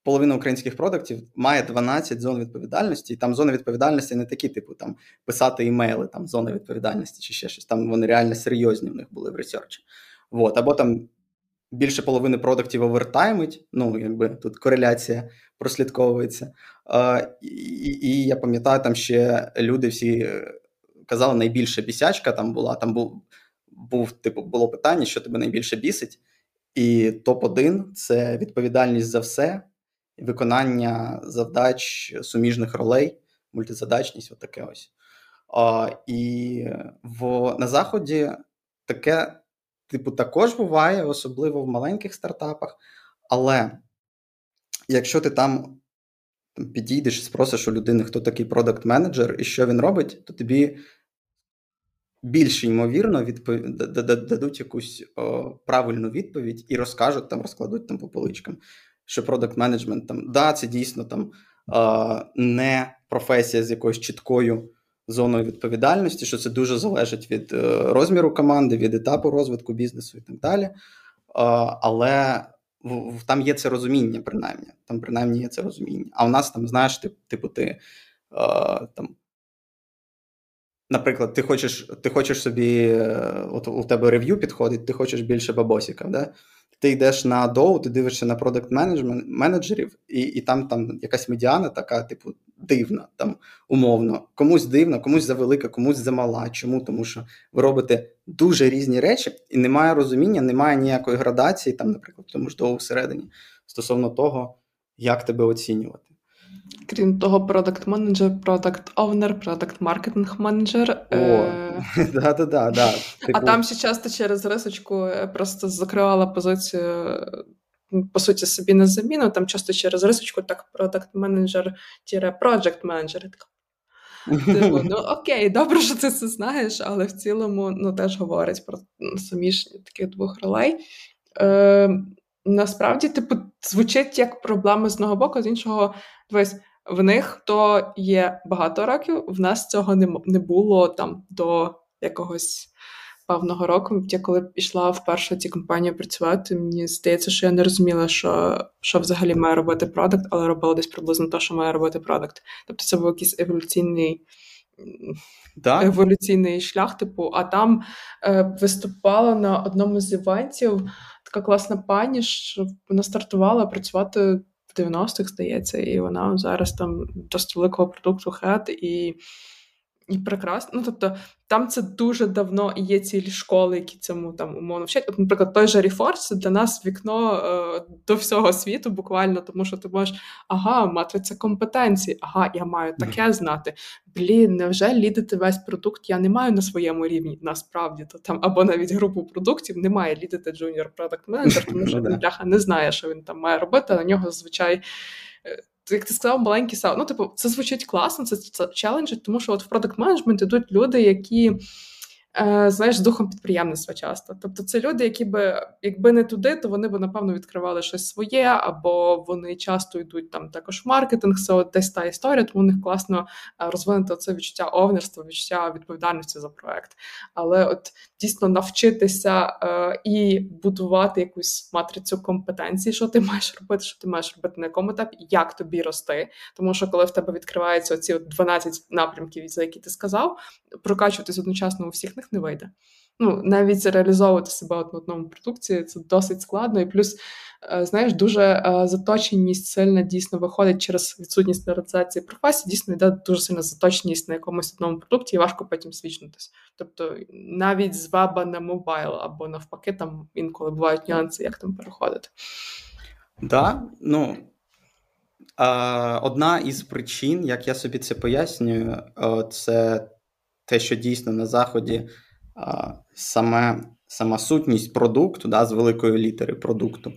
половина українських продуктів має 12 зон відповідальності, і там зони відповідальності не такі, типу, там писати імейли, там зони відповідальності чи ще щось. Там вони реально серйозні в них були в ресерчі. Вот. Або там більше половини продуктів овертаймить, ну, якби тут кореляція прослідковується. А, і, і я пам'ятаю, там ще люди всі е, казали, найбільша бісячка там була. Там був, був типу, було питання, що тебе найбільше бісить. І топ-1 це відповідальність за все, виконання завдач суміжних ролей, мультизадачність, отаке ось. А, І в, на заході таке, типу, також буває, особливо в маленьких стартапах. Але якщо ти там підійдеш і спросиш у людини, хто такий продакт менеджер і що він робить, то тобі більш ймовірно відпов... дадуть якусь о, правильну відповідь і розкажуть там, розкладуть там по поличкам що продакт менеджмент там да, це дійсно там не професія з якоюсь чіткою зоною відповідальності, що це дуже залежить від е, розміру команди, від етапу розвитку бізнесу і так далі. Але там є це розуміння, принаймні. Там принаймні є це розуміння. А у нас там, знаєш, типу, ти там. Наприклад, ти хочеш ти хочеш собі, е, от у тебе рев'ю підходить, ти хочеш більше бабосіка, да? ти йдеш на доу, ти дивишся на продакт менеджерів, і і там там якась медіана така, типу, дивна, там умовно. Комусь дивна, комусь завелика, комусь замала. Чому? Тому що ви робите дуже різні речі, і немає розуміння, немає ніякої градації, там, наприклад, тому ж доу всередині, стосовно того, як тебе оцінювати. Крім того, продакт менеджер, продакт овнер, продакт маркетинг менеджер. да-да-да. да. А типу там ще часто через рисочку просто закривала позицію. По суті, собі на заміну, там часто через рисочку так продакт менеджер проджект менеджер. Типу, ну окей, добре, що ти це знаєш, але в цілому ну, теж говорить про суміжні таких двох ролей. Е, Насправді, типу, звучить як проблема з одного боку, з іншого, дивись, в них то є багато років, в нас цього не не було там до якогось певного року. Я коли пішла вперше ці компанії працювати, мені здається, що я не розуміла, що що взагалі має робити продакт, але робила десь приблизно те, що має робити продакт. Тобто це був якийсь еволюційний. Да. Еволюційний шлях, типу, а там е, виступала на одному з івентів така класна пані, що вона стартувала працювати в 90-х, здається, і вона зараз там досить великого продукту хед і і прекрасно. Ну, тобто, там це дуже давно і є цілі школи, які цьому там умовно вчать. От, наприклад, той же Reforge це для нас вікно е, до всього світу, буквально, тому що ти можеш ага, матриця компетенцій, ага, я маю таке знати. Блін, невже lead ити весь продукт я не маю на своєму рівні? Насправді то там або навіть групу продуктів немає lead ити junior product manager, тому що він бляха не знає, що він там має робити. а На нього зазвичай е, як ти сказав, маленький сау. Ну, типу, це звучить класно, це, це челенджить, тому що от в продакт менеджмент ідуть люди, які Е, знаєш, з духом підприємництва часто. Тобто, це люди, які би, якби не туди, то вони б напевно відкривали щось своє, або вони часто йдуть там також в маркетинг, це от десь та історія, тому у них класно е, розвинути це відчуття овнерства, відчуття відповідальності за проект. Але от дійсно навчитися е, і будувати якусь матрицю компетенцій, що ти маєш робити, що ти маєш робити на якому етапі, як тобі рости. Тому що коли в тебе відкриваються ці 12 напрямків, за які ти сказав, прокачуватись одночасно у всіх них не вийде. Ну, навіть реалізовувати себе от на одному продукції це досить складно. І плюс, е, знаєш, дуже е, заточеність сильна дійсно виходить через відсутність реалізації професії, дійсно йде дуже сильна заточеність на якомусь одному продукті, і важко потім свічнутися. Тобто навіть з веба на мобайл або навпаки, там інколи бувають нюанси, як там переходити. Так, да, ну Одна із причин, як я собі це пояснюю, це те, що дійсно на Заході саме, сама сутність продукту да, з великої літери продукту,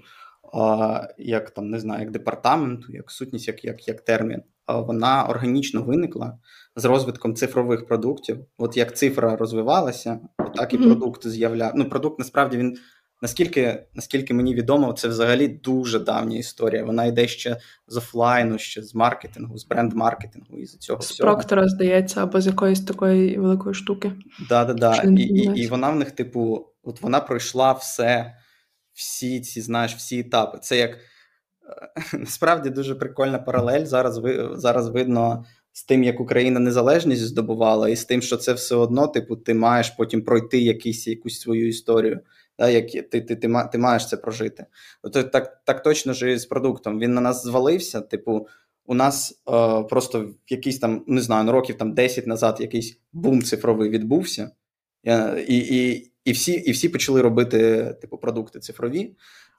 як там не знаю, як департаменту, як сутність, як як, як термін, вона органічно виникла з розвитком цифрових продуктів. От як цифра розвивалася, так і продукт з'являв. Ну, продукт насправді він Наскільки наскільки мені відомо, це взагалі дуже давня історія. Вона йде ще з офлайну, ще з маркетингу, з бренд-маркетингу і з цього з всього. Проктора, здається, або з якоїсь такої великої штуки. Да, да, да. І, і, і вона в них, типу, от вона пройшла все, всі ці, знаєш, всі етапи. Це як насправді дуже прикольна паралель. Зараз ви зараз видно. З тим, як Україна незалежність здобувала, і з тим, що це все одно, типу, ти маєш потім пройти якийсь, якусь свою історію да, як ти ти, ти, ти маєш це прожити. От Так так точно ж і з продуктом. Він на нас звалився. Типу, у нас е, просто якийсь там, не знаю, ну, років там 10 назад якийсь бум цифровий відбувся, і і, і, всі і всі почали робити типу, продукти цифрові.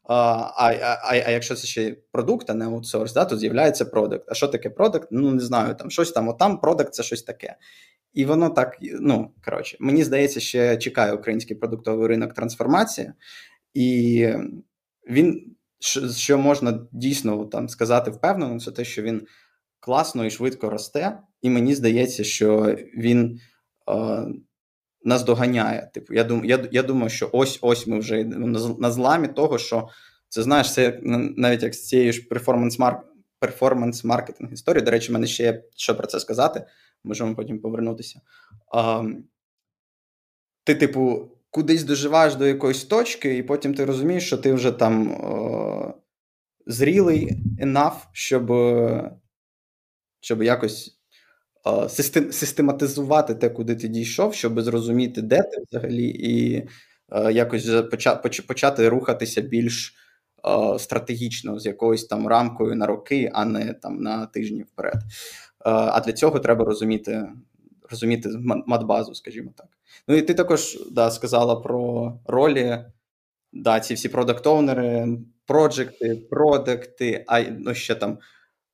А а, а, а якщо це ще продукт, а не аутсорс, да, то з'являється продукт. А що таке продукт? Ну не знаю, там щось там, отам продукт це щось таке. І воно так, ну коротше, мені здається, ще чекає український продуктовий ринок трансформація, і він що можна дійсно там сказати впевнено, це те, що він класно і швидко росте, і мені здається, що він е, нас доганяє. Типу, я думаю, я, я думаю, що ось ось ми вже йдемо на зламі того, що це знаєш, це навіть як з цією ж перформанс-маркетинг історії. До речі, мене ще є що про це сказати можемо потім повернутися. А, Ти, типу, кудись доживаєш до якоїсь точки, і потім ти розумієш, що ти вже там о, зрілий enough, щоб щоб якось о, систематизувати те, куди ти дійшов, щоб зрозуміти, де ти взагалі, і о, якось почати, почати рухатися більш. Стратегічно з якоюсь там рамкою на роки, а не там на тижні вперед. А для цього треба розуміти розуміти матбазу, скажімо так. Ну і ти також да, сказала про ролі. Да, ці всі продакт-оунери, проджекти, продукти, а ну ще там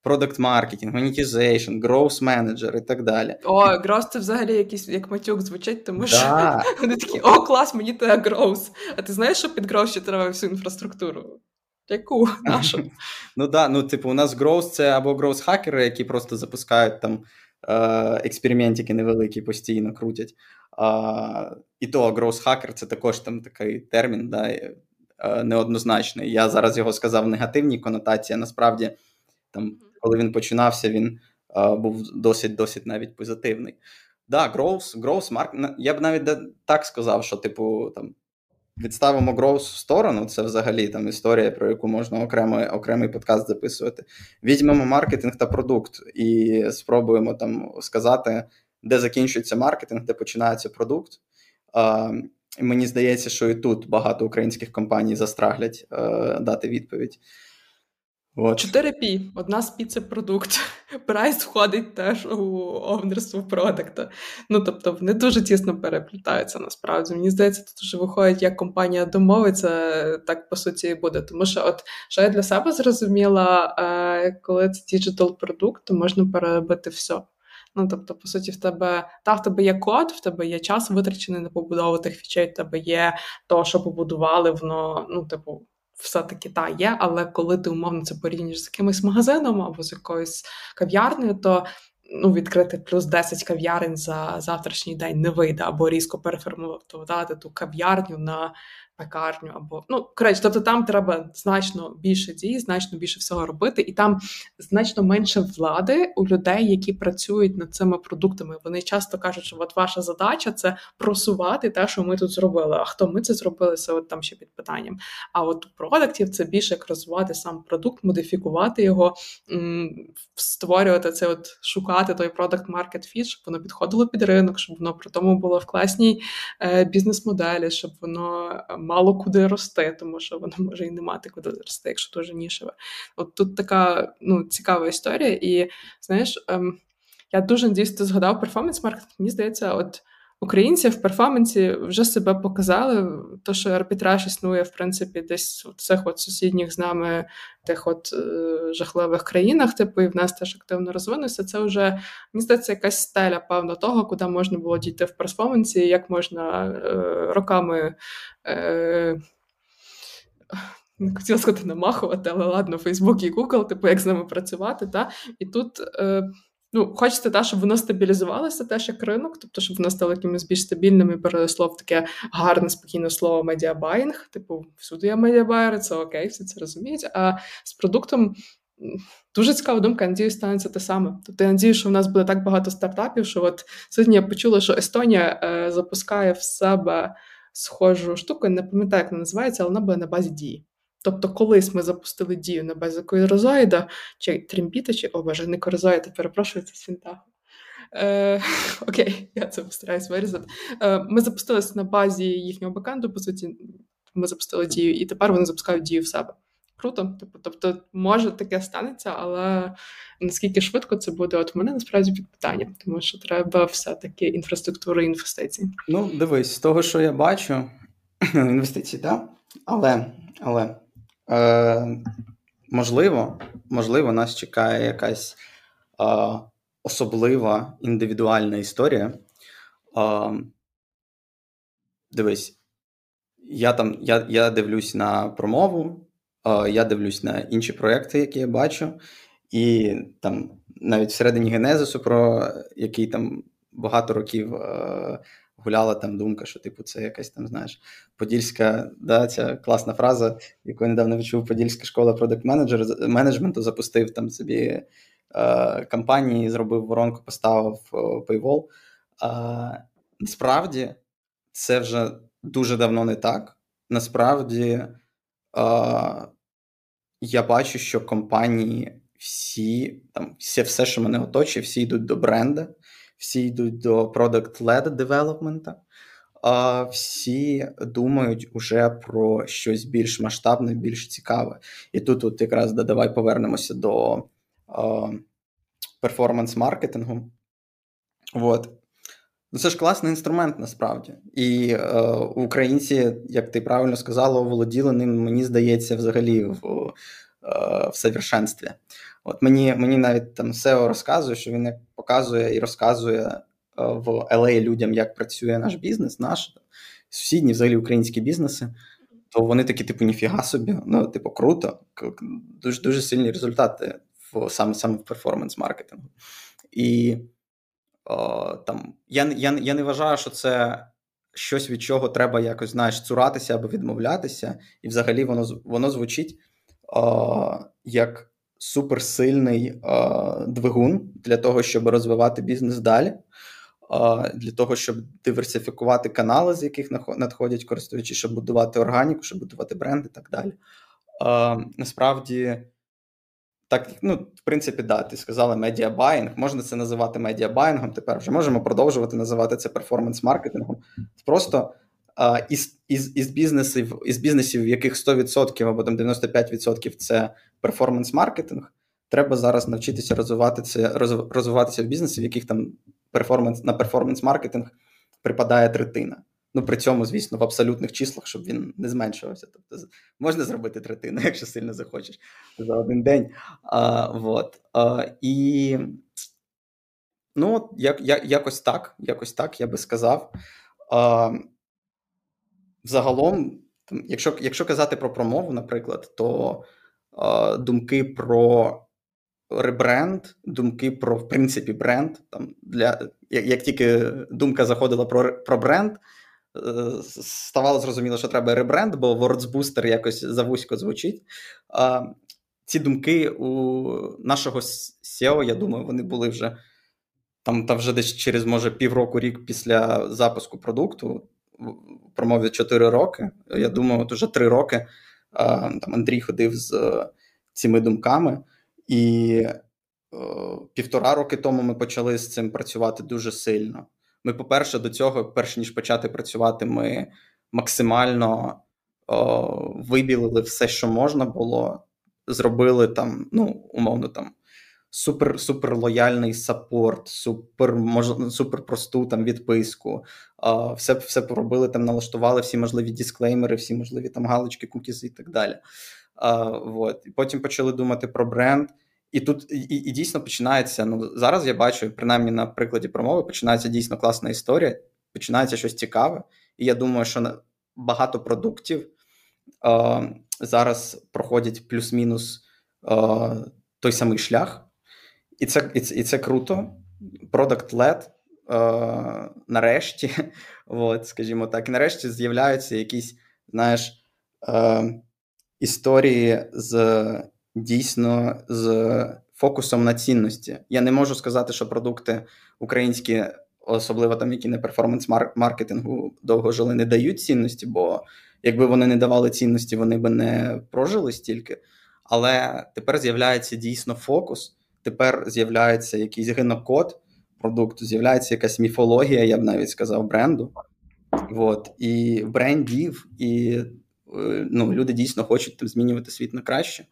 продакт маркетинг, monetization, growth менеджер і так далі. О, growth це взагалі якийсь як матюк звучить, тому що да. вони такі: о, клас, мені треба growth. А ти знаєш, що під growth ще треба всю інфраструктуру? Яку нашу? Ну да, ну типу, у нас Growth це або growth хакери які просто запускають там е, експериментики невеликі, постійно крутять. А, І то growth hacker це також там такий термін, да, е, неоднозначний. Я зараз його сказав в негативній конотації. Насправді, там, коли він починався, він е, був досить досить навіть позитивний. Да, growth, growth market, Я б навіть так сказав, що, типу, там відставимо Growth в сторону, це взагалі там історія, про яку можна окремий окремий подкаст записувати. Візьмемо маркетинг та продукт і спробуємо там сказати, де закінчується маркетинг, де починається продукт. Мені здається, що і тут багато українських компаній застраглять е, дати відповідь. От. 4 пі одна з пі це продукт. Прайс входить теж у owner ство продукту. Ну тобто вони дуже тісно переплітаються насправді. Мені здається, тут вже виходить, як компанія домовиться, так по суті і буде. Тому що, от що я для себе зрозуміла, е, коли це digital продукт, то можна переробити все. Ну, тобто, по суті, в тебе та в тебе є код, в тебе є час витрачений на побудову тих фічей, в тебе є то, що побудували, воно, ну, типу, все-таки та є, але коли ти умовно це порівнюєш з якимось магазином або з якоюсь кав'ярнею, то ну, відкрити плюс 10 кав'ярень за завтрашній день не вийде, або різко переформувати ту кав'ярню на пекарню, або ну коротше, тобто там треба значно більше дій, значно більше всього робити, і там значно менше влади у людей, які працюють над цими продуктами. Вони часто кажуть, що от ваша задача це просувати те, що ми тут зробили. А хто ми це зробили, це от там ще під питанням. А от у продуктів це більше як розвивати сам продукт, модифікувати його, створювати це, от шукати той продакт маркет фіт, щоб воно підходило під ринок, щоб воно при тому було в класній е, бізнес-моделі, щоб воно мало куди рости, тому що воно може і не мати куди рости, якщо дуже нішеве. От тут така ну, цікава історія, і знаєш, ем, я дуже надіюсь, ти згадав перформанс маркетинг. Мені здається, от українці в перформансі вже себе показали. То, що арбітраж існує, в принципі, десь в цих от сусідніх з нами тих от е, жахливих країнах, типу, і в нас теж активно розвинувся. Це вже мені здається, якась стеля, певно, того, куди можна було дійти в перформансі, як можна е, роками. Е, хотіла сказати намахувати, але ладно, Фейсбук і Google, типу, як з ними працювати. Та? І тут е, ну, хочеться, та, щоб воно стабілізувалося теж як ринок, тобто, щоб воно стало якимось більш стабільним і переросло в таке гарне, спокійне слово медіабайнг. Типу, всюди є медіабайери, це окей, всі це розуміють. А з продуктом. Дуже цікава думка, я надію, станеться те саме. Тобто я надію, що в нас буде так багато стартапів, що от сьогодні я почула, що Естонія е, запускає в себе схожу штуку, не пам'ятаю, як вона називається, але вона буде на базі дії. Тобто, колись ми запустили дію на базі корозоїда, чи тремпіта, чи о боже, не корозоїда, перепрошую, це синтагу. Е, Окей, я це постараюсь вирізати. Е, Ми запустилися на базі їхнього бекенду, по суті, ми запустили дію, і тепер вони запускають дію в себе. Круто, типу, тобто, може таке станеться, але наскільки швидко це буде, от мене насправді під питанням, тому що треба все-таки інфраструктура і інвестиції. Ну, дивись, з того, що я бачу, інвестиції, так, але але Е, Можливо, можливо, нас чекає якась е, особлива індивідуальна історія. Е, Дивись, я там я, я дивлюсь на промову, е, я дивлюсь на інші проекти, які я бачу, і там навіть всередині Генезису, про який там багато років е, гуляла там думка, що типу це якась там, знаєш, подільська, да, ця класна фраза, яку я недавно відчув, подільська школа продакт менеджменту запустив там собі е, кампанії, зробив воронку, поставив Paywall. Е, Насправді це вже дуже давно не так. Насправді е, я бачу, що компанії всі, там, все, все, що мене оточує, всі йдуть до бренда всі йдуть до product-led development, а всі думають уже про щось більш масштабне, більш цікаве. І тут от якраз да, давай повернемося до перформанс-маркетингу. От. Ну, Це ж класний інструмент насправді. І е, українці, як ти правильно сказала, володіли ним, мені здається, взагалі в е, в совершенстві. От Мені мені навіть там SEO розказує, що він показує і розказує е, в LA людям, як працює наш бізнес, наш сусідні, взагалі українські бізнеси, то вони такі, типу, ніфіга собі, ну, типу, круто, дуже дуже сильні результати в саме саме в перформанс-маркетингу. І о, там я я, я не вважаю, що це щось, від чого треба якось знаєш, цуратися або відмовлятися, і взагалі воно воно звучить о, як суперсильний е, двигун для того, щоб розвивати бізнес далі, е, для того, щоб диверсифікувати канали, з яких надходять користувачі, щоб будувати органіку, щоб будувати бренд і так далі. Е, насправді. Так, ну, в принципі, да, ти сказала media buying. Можна це називати media buying ом. Тепер вже можемо продовжувати називати це performance-маркетингом. Просто а, із із, із, бізнесів, із бізнесів, в яких 100% або там 95% це performance-маркетинг, треба зараз навчитися розвивати це, розвиватися в бізнесі, в яких там перформанс на перформанс-маркетинг припадає третина. Ну, при цьому, звісно, в абсолютних числах, щоб він не зменшувався. Тобто можна зробити третину, якщо сильно захочеш за один день. А, вот. а, І ну, як, як, якось так, якось так, я би сказав. А, Загалом, якщо якщо казати про промову, наприклад, то е, думки про ребренд, думки про в принципі бренд. Там для як, як тільки думка заходила про про бренд, е, ставало зрозуміло, що треба ребренд, бо WordsBooster якось завузько звучить. Е, ці думки у нашого SEO, я думаю, вони були вже там, та вже десь через може півроку рік після запуску продукту промові 4 роки. Я думаю, от уже 3 роки там Андрій ходив з е, цими думками, і е, півтора роки тому ми почали з цим працювати дуже сильно. Ми, по-перше, до цього, перш ніж почати працювати, ми максимально вибілили все, що можна було. Зробили там, ну, умовно, там супер супер лояльний саппорт, супер мож, супер просту там відписку. А, Все все поробили там, налаштували всі можливі дисклеймери, всі можливі там галочки, кукізи і так далі. А, вот. І Потім почали думати про бренд. І тут і, і дійсно починається. Ну зараз я бачу, принаймні на прикладі промови, починається дійсно класна історія, починається щось цікаве. І я думаю, що багато продуктів е, зараз проходять плюс-мінус е, той самий шлях. І це і це, і це круто. Product led е, нарешті, от, скажімо так, нарешті з'являються якісь, знаєш, е, історії з дійсно з фокусом на цінності. Я не можу сказати, що продукти українські, особливо там, які не перформанс-маркетингу довго жили, не дають цінності, бо якби вони не давали цінності, вони би не прожили стільки. Але тепер з'являється дійсно фокус тепер з'являється якийсь генокод продукту, з'являється якась міфологія, я б навіть сказав, бренду. От, І брендів, і е, ну, люди дійсно хочуть там змінювати світ на краще.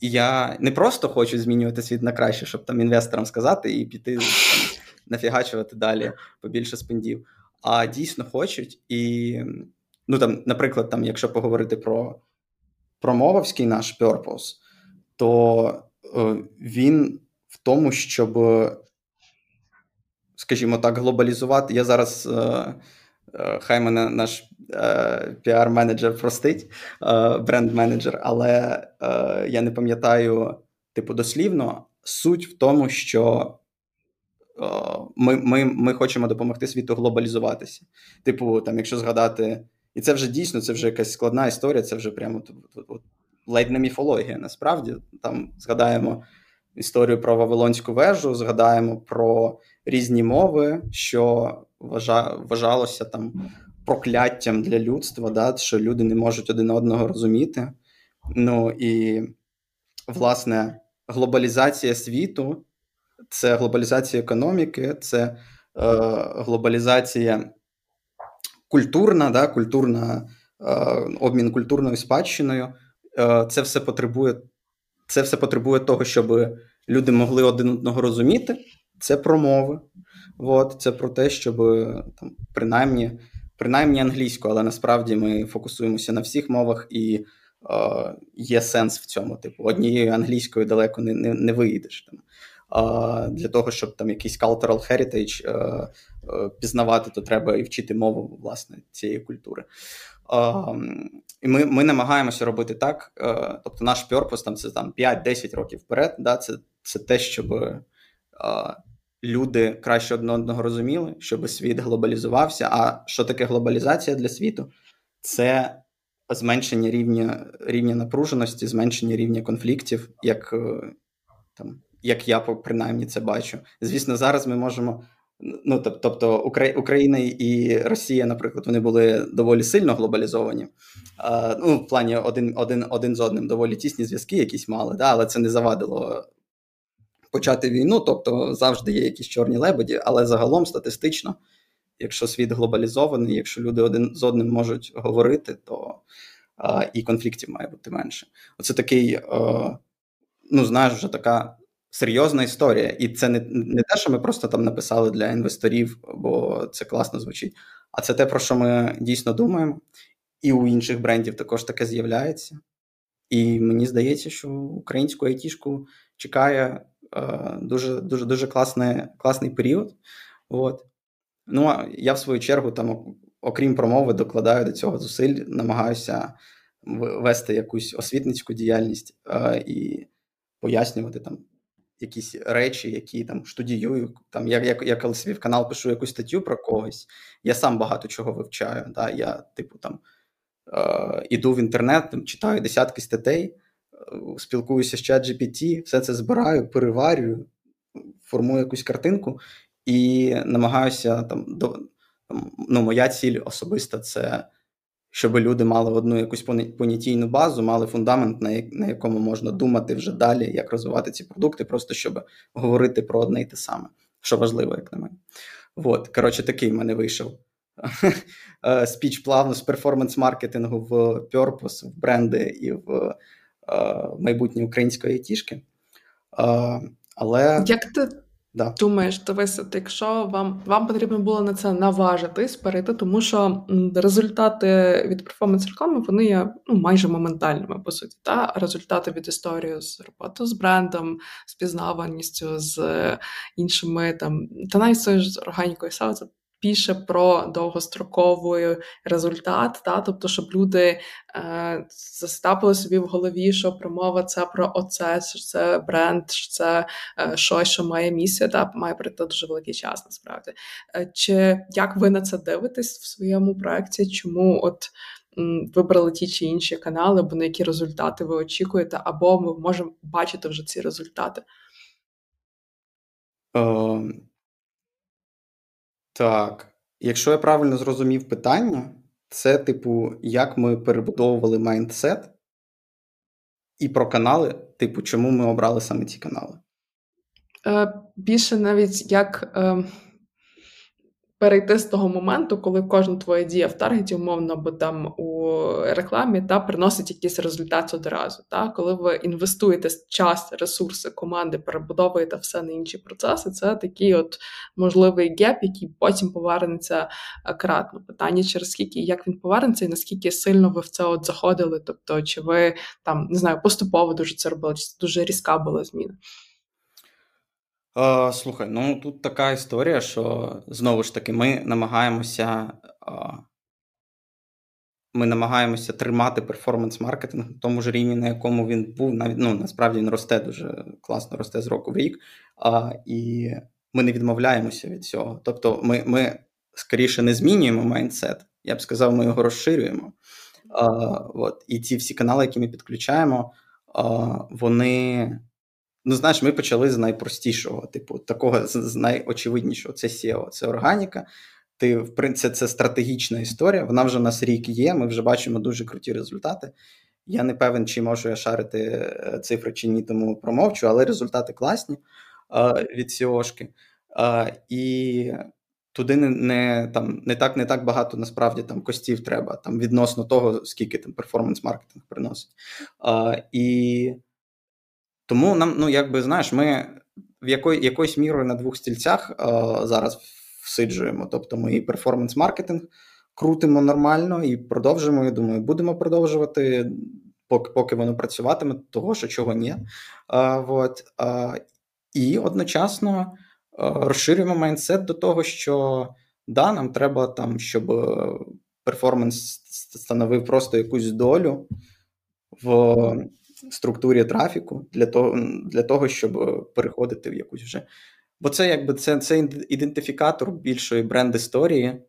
І я не просто хочу змінювати світ на краще, щоб там інвесторам сказати і піти там, нафігачувати далі побільше спендів. А дійсно хочуть. І, ну там, наприклад, там, якщо поговорити про промововський наш Purpose, то е, він в тому, щоб, скажімо так, глобалізувати. Я зараз. Е, е, хай мене наш е, піар-менеджер простить, е, бренд-менеджер, але е, я не пам'ятаю, типу, дослівно, суть в тому, що е, ми ми, ми хочемо допомогти світу глобалізуватися. Типу, там, якщо згадати, і це вже дійсно це вже якась складна історія, це вже прямо ледь не міфологія. Насправді там згадаємо історію про Вавилонську вежу, згадаємо про різні мови, що вважалося там прокляттям для людства, да, що люди не можуть один одного розуміти. Ну і власне глобалізація світу, це глобалізація економіки, це е, глобалізація культурна, да, культурна е, обмін культурною спадщиною. Е, це все потребує це все потребує того, щоб люди могли один одного розуміти. Це про мови. От, це про те, щоб там, принаймні принаймні англійську, але насправді ми фокусуємося на всіх мовах, і е, є сенс в цьому. Типу, однією англійською далеко не не, не виїдеш. Там. А Для того, щоб там якийсь cultural heritage е, е, пізнавати, то треба і вчити мову власне цієї культури. І ми ми намагаємося робити так. Е, тобто, наш пьорпус там це там 5-10 років вперед. Да, Це це те, щоб е, люди краще одне одного розуміли, щоб світ глобалізувався. А що таке глобалізація для світу? Це зменшення рівня рівня напруженості, зменшення рівня конфліктів, як е, там, як я принаймні це бачу. Звісно, зараз ми можемо. Ну, тобто Україна і Росія, наприклад, вони були доволі сильно глобалізовані. Ну, В плані один один, один з одним доволі тісні зв'язки якісь мали, да, але це не завадило почати війну. Тобто завжди є якісь чорні лебеді, але загалом статистично, якщо світ глобалізований, якщо люди один з одним можуть говорити, то а, і конфліктів має бути менше. Оце такий, а, ну знаєш, вже така серйозна історія, і це не не те, що ми просто там написали для інвесторів, бо це класно звучить. А це те, про що ми дійсно думаємо, і у інших брендів також таке з'являється. І мені здається, що українську айтішку чекає е, дуже дуже дуже класний класний період. От. Ну, а я в свою чергу, там, окрім промови, докладаю до цього зусиль, намагаюся вести якусь освітницьку діяльність е, і пояснювати там якісь речі, які там студіюю. Там я я, я коли свій в канал пишу якусь статтю про когось, я сам багато чого вивчаю. Да? Я, типу, там е, іду в інтернет, там, читаю десятки статей, спілкуюся з чат GPT, все це збираю, переварюю, формую якусь картинку і намагаюся там до. Ну, моя ціль особиста це щоб люди мали одну якусь понятійну базу, мали фундамент, на якому можна думати вже далі, як розвивати ці продукти, просто щоб говорити про одне і те саме, що важливо, як на мене. От, коротше, такий в мене вийшов е, спіч плавно з перформанс-маркетингу в Purpose, в бренди і в майбутнє української айтішки. Е, Але як ти Да. Думаєш, дивися, якщо вам вам потрібно було на це наважитись, перейти, тому що результати від перформанс реклами вони є ну, майже моментальними, по суті. Та результати від історії з роботи з брендом, з пізнаваністю, з іншими там, та навіть з органікою сау, це більше про довгостроковий результат, та тобто, щоб люди е, застапили собі в голові, що промова це про оце, що це бренд, що це е, щось, що має місію, та має пройти дуже великий час, насправді. Е, чи як ви на це дивитесь в своєму проєкті? Чому от вибрали ті чи інші канали, або на які результати ви очікуєте, або ми можемо бачити вже ці результати? Um... Так, якщо я правильно зрозумів питання, це, типу, як ми перебудовували майндсет і про канали, типу, чому ми обрали саме ці канали? Е, Більше навіть як. Е перейти з того моменту, коли кожна твоя дія в таргеті, умовно, або там у рекламі та приносить якийсь результат одразу. Та Коли ви інвестуєте час, ресурси команди, перебудовуєте все на інші процеси, це такий от можливий геп, який потім повернеться е, кратно. Питання через скільки як він повернеться, і наскільки сильно ви в це от заходили. Тобто, чи ви там не знаю, поступово дуже це робили, чи це дуже різка була зміна. Е, Слухай, ну тут така історія, що знову ж таки, ми намагаємося. Е, ми намагаємося тримати перформанс-маркетинг на тому ж рівні, на якому він був. Навіть ну насправді він росте дуже класно, росте з року в рік. А, І ми не відмовляємося від цього. Тобто, ми ми скоріше не змінюємо майндсет. Я б сказав, ми його розширюємо. А, от. І ці всі канали, які ми підключаємо, а, вони Ну, знаєш, ми почали з найпростішого, типу, такого з найочевиднішого. Це SEO, це органіка. Ти, в принципі, це стратегічна історія. Вона вже у нас рік є. Ми вже бачимо дуже круті результати. Я не певен, чи можу я шарити е, цифри чи ні, тому промовчу, але результати класні е, від SEO-шки. Е, і туди не не, там, не так не так багато насправді там костів треба там відносно того, скільки там перформанс-маркетинг приносить. І тому нам, ну якби знаєш, ми в якої, якоюсь мірою на двох стільцях е, зараз всиджуємо. Тобто ми і перформанс-маркетинг крутимо нормально і продовжуємо. Я думаю, будемо продовжувати, поки поки воно працюватиме, того, що чого ні. Е, вот, е, і одночасно розширюємо майндсет до того, що да, нам треба там, щоб перформанс становив просто якусь долю в структурі трафіку для того, для того, щоб е, переходити в якусь вже. Бо це якби це це ідентифікатор більшої бренд-історії.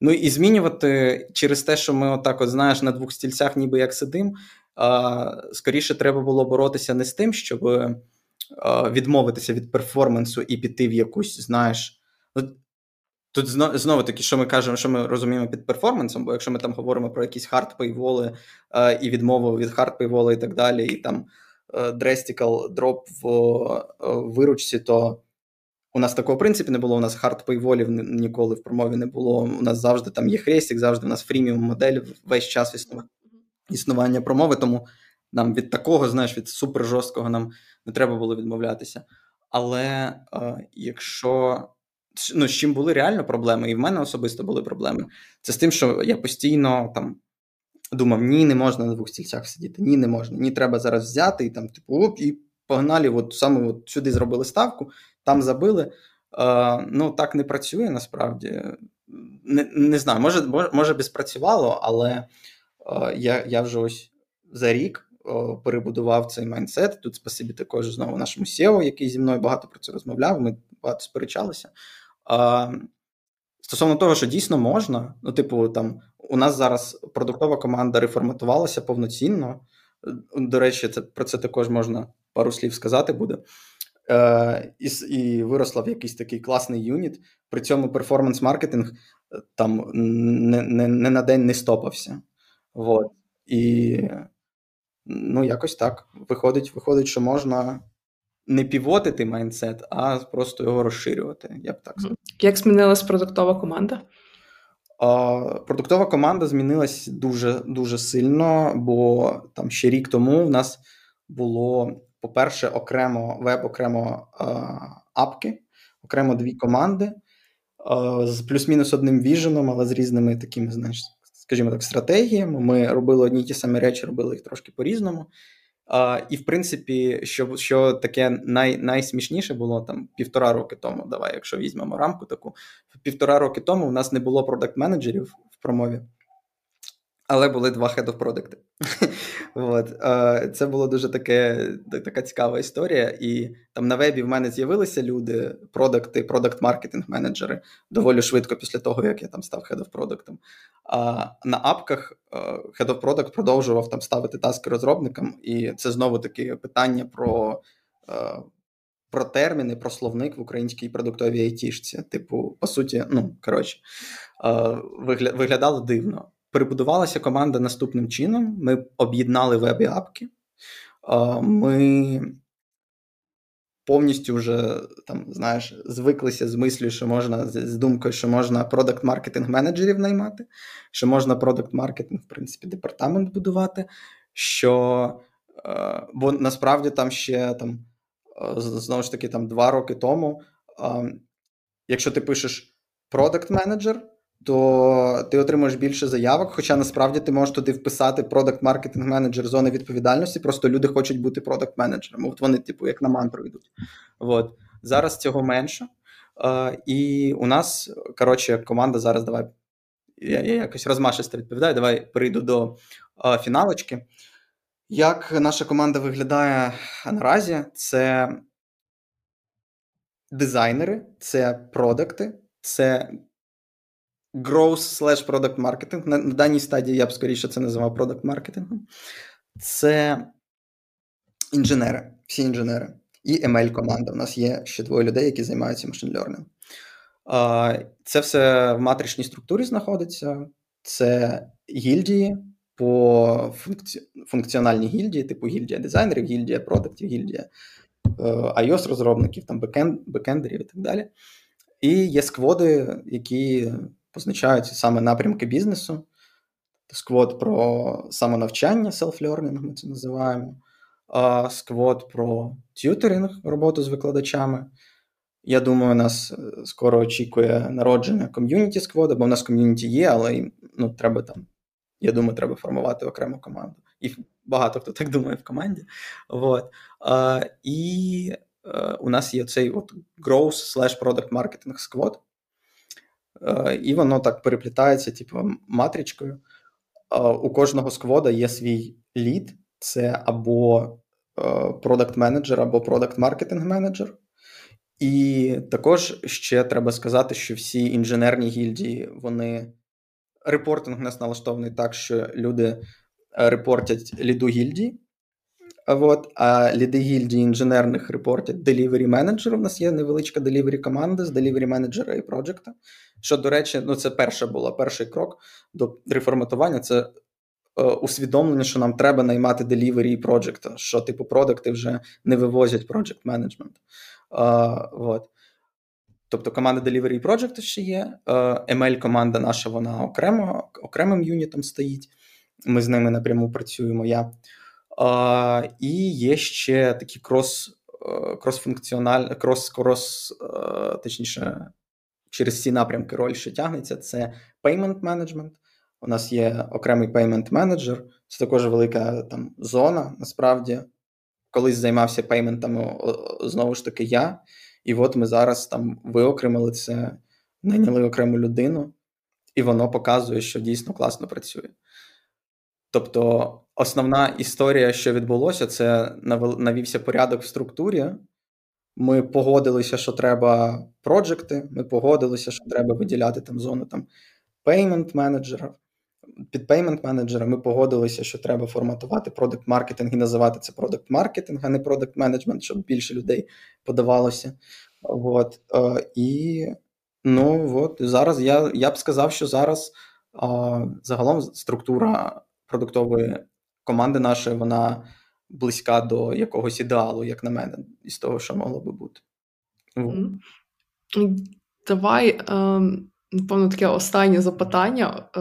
Ну і змінювати через те, що ми отак, от знаєш, на двох стільцях, ніби як сидим. А, Скоріше треба було боротися не з тим, щоб а, відмовитися від перформансу і піти в якусь, знаєш. Тут знову таки, що ми кажемо, що ми розуміємо під перформансом, бо якщо ми там говоримо про якісь hard paywall и е, і відмову від hard paywall и і так далі, і там drastical drop в е, виручці, то у нас такого в принципі не було. У нас hard paywall ів ніколи в Промові не було. У нас завжди там є хрестик, завжди у нас freemium модель весь час існування промови. Тому нам від такого, знаєш, від супер жорсткого нам не треба було відмовлятися. Але е, якщо ну, з чим були реально проблеми, і в мене особисто були проблеми. Це з тим, що я постійно там думав: ні, не можна на двох стільцях сидіти, ні, не можна, ні, треба зараз взяти і там, типу, оп, і погнали, от саме от сюди зробили ставку, там забили. Е, Ну, так не працює насправді. Не не знаю, може, може би спрацювало, але е, я я вже ось за рік перебудував цей майндсет. Тут спасибі також знову нашому SEO, який зі мною багато про це розмовляв. Ми багато сперечалися. А, Стосовно того, що дійсно можна, ну, типу, там у нас зараз продуктова команда реформатувалася повноцінно. До речі, це про це також можна пару слів сказати буде. Е, І і виросла в якийсь такий класний юніт. При цьому перформанс-маркетинг е, там не не, не на день не стопався. Вот. І ну, якось так. Виходить, виходить, що можна не півотити майндсет, а просто його розширювати. Я б так сказав. Як змінилась продуктова команда? Продуктова команда змінилась дуже дуже сильно, бо там ще рік тому в нас було по-перше, окремо веб, окремо апки, окремо дві команди з плюс-мінус одним віженом, але з різними такими, знаєш, скажімо так, стратегіями. Ми робили одні й ті самі речі, робили їх трошки по-різному. І в принципі, що що таке най, найсмішніше було там півтора роки тому. Давай, якщо візьмемо рамку таку, півтора роки тому у нас не було продакт-менеджерів в промові але були два head of product. От. Це було дуже таке, така цікава історія. І там на вебі в мене з'явилися люди, продакти, продакт-маркетинг менеджери доволі швидко після того, як я там став head of product. А на апках head of product продовжував там ставити таски розробникам, і це знову таки питання про. Про терміни, про словник в українській продуктовій айтішці. Типу, по суті, ну коротше, виглядало дивно. Перебудувалася команда наступним чином: ми об'єднали веб і апки. Ми повністю вже там, знаєш, звиклися з мислю, що можна з думкою, що можна продакт-маркетинг менеджерів наймати, що можна продакт-маркетинг, в принципі, департамент будувати. Що, Бо насправді там ще там, знову ж таки там два роки тому, якщо ти пишеш продакт-менеджер то ти отримуєш більше заявок. Хоча насправді ти можеш туди вписати продакт маркетинг менеджер зони відповідальності. Просто люди хочуть бути продакт менеджерами От вони, типу, як на мантру йдуть. От. Зараз цього менше. Uh, і у нас, коротше, команда зараз давай. Я, я якось розмашисто відповідаю. Давай перейду до uh, фіналочки. Як наша команда виглядає наразі? Це дизайнери, це продукти, це growth slash product marketing. На, на даній стадії я б скоріше це називав продакт маркетингом. Це інженери, всі інженери. І ML команда. У нас є ще двоє людей, які займаються машин learning. Це все в матричній структурі знаходиться. Це гільдії по функці... функціональній гільдії, типу гільдія дизайнерів, гільдія продуктів, гільдія ios розробників там бекендерів і так далі. І є скводи, які позначають саме напрямки бізнесу. Сквот про самонавчання, self-learning, ми це називаємо, сквот про тютеринг, роботу з викладачами. Я думаю, нас е, скоро очікує народження ком'юніті сквода, бо в нас ком'юніті є, але ну, треба там, я думаю, треба формувати окрему команду. І багато хто так думає в команді. Вот. А, І а, е, у нас є цей от growth slash product marketing squad, і воно так переплітається, типу, матричкою. Е, у кожного сквода є свій лід, це або продакт менеджер або продакт маркетинг менеджер. І також ще треба сказати, що всі інженерні гільдії, вони репортинг у нас налаштований так, що люди е, репортять ліду гільдії, От, А ліди гільдії інженерних репортять delivery менеджер. У нас є невеличка delivery команда з delivery менеджера і проджекта. Що, до речі, ну це перша була перший крок до реформатування. Це е, усвідомлення, що нам треба наймати delivery і проджекта, що типу продукти вже не вивозять project менеджмент. От. Тобто команда Delivery і Project ще є. ML команда наша, вона окремо, окремим юнітом стоїть. Ми з ними напряму працюємо. Я а, І є ще такі крос е, крос-функціональні, крос-крос, е, точніше, через ці напрямки роль, що тягнеться, це payment management. У нас є окремий payment менеджер, це також велика там зона. Насправді, колись займався пейментами знову ж таки я. І от ми зараз там виокремили це, найняли окрему людину, і воно показує, що дійсно класно працює. Тобто, основна історія, що відбулося, це навівся порядок в структурі. Ми погодилися, що треба проджекти, ми погодилися, що треба виділяти там зону там payment менеджера. Під payment менеджера ми погодилися, що треба форматувати продакт маркетинг і називати це продакт маркетинг, а не продакт менеджмент, щоб більше людей подавалося. От. Е, і ну от зараз я я б сказав, що зараз загалом структура продуктової команди нашої, вона близька до якогось ідеалу, як на мене, із того, що могло би бути. Давай, ем, напевно, таке останнє запитання е,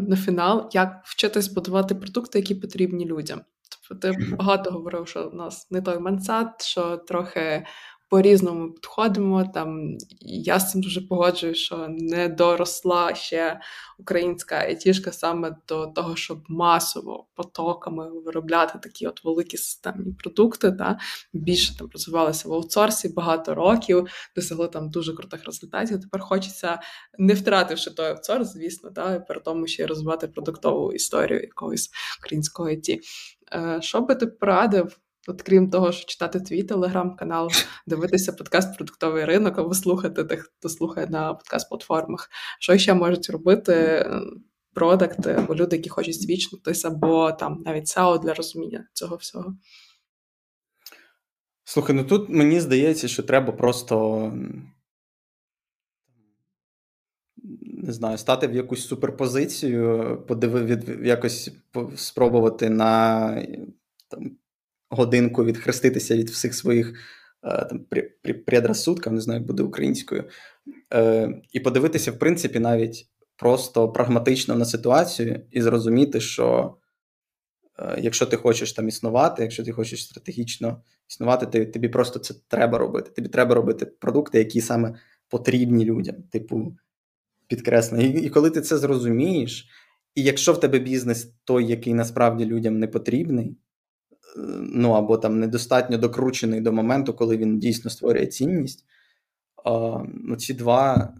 на фінал: як вчитись будувати продукти, які потрібні людям? Тобто, ти багато говорив, що в нас не той мансат, що трохи по-різному підходимо. Там я з цим дуже погоджую, що не доросла ще українська айтішка саме до того, щоб масово потоками виробляти такі от великі системні продукти. Та більше там розвивалися в аутсорсі багато років, досягли там дуже крутих результатів. Тепер хочеться, не втративши той аутсорс, звісно, та при тому ще розвивати продуктову історію якогось українського IT. Е, що би ти порадив? От крім того, що читати твій телеграм-канал, дивитися подкаст Продуктовий ринок або слухати тих, хто слухає на подкаст-платформах, що ще можуть робити е, продакти або люди, які хочуть звічнутися, або там навіть SEO для розуміння цього всього. Слухай, ну тут мені здається, що треба просто не знаю, стати в якусь суперпозицію, подивив, якось спробувати на там, годинку відхреститися від всіх своїх е, там, предрассудків, не знаю, як буде українською, е, і подивитися, в принципі, навіть просто прагматично на ситуацію і зрозуміти, що е, якщо ти хочеш там існувати, якщо ти хочеш стратегічно існувати, ти, тобі просто це треба робити. Тобі треба робити продукти, які саме потрібні людям, типу підкреслення. І, і коли ти це зрозумієш, і якщо в тебе бізнес той, який насправді людям не потрібний, ну або там недостатньо докручений до моменту, коли він дійсно створює цінність. Ну, Ці два,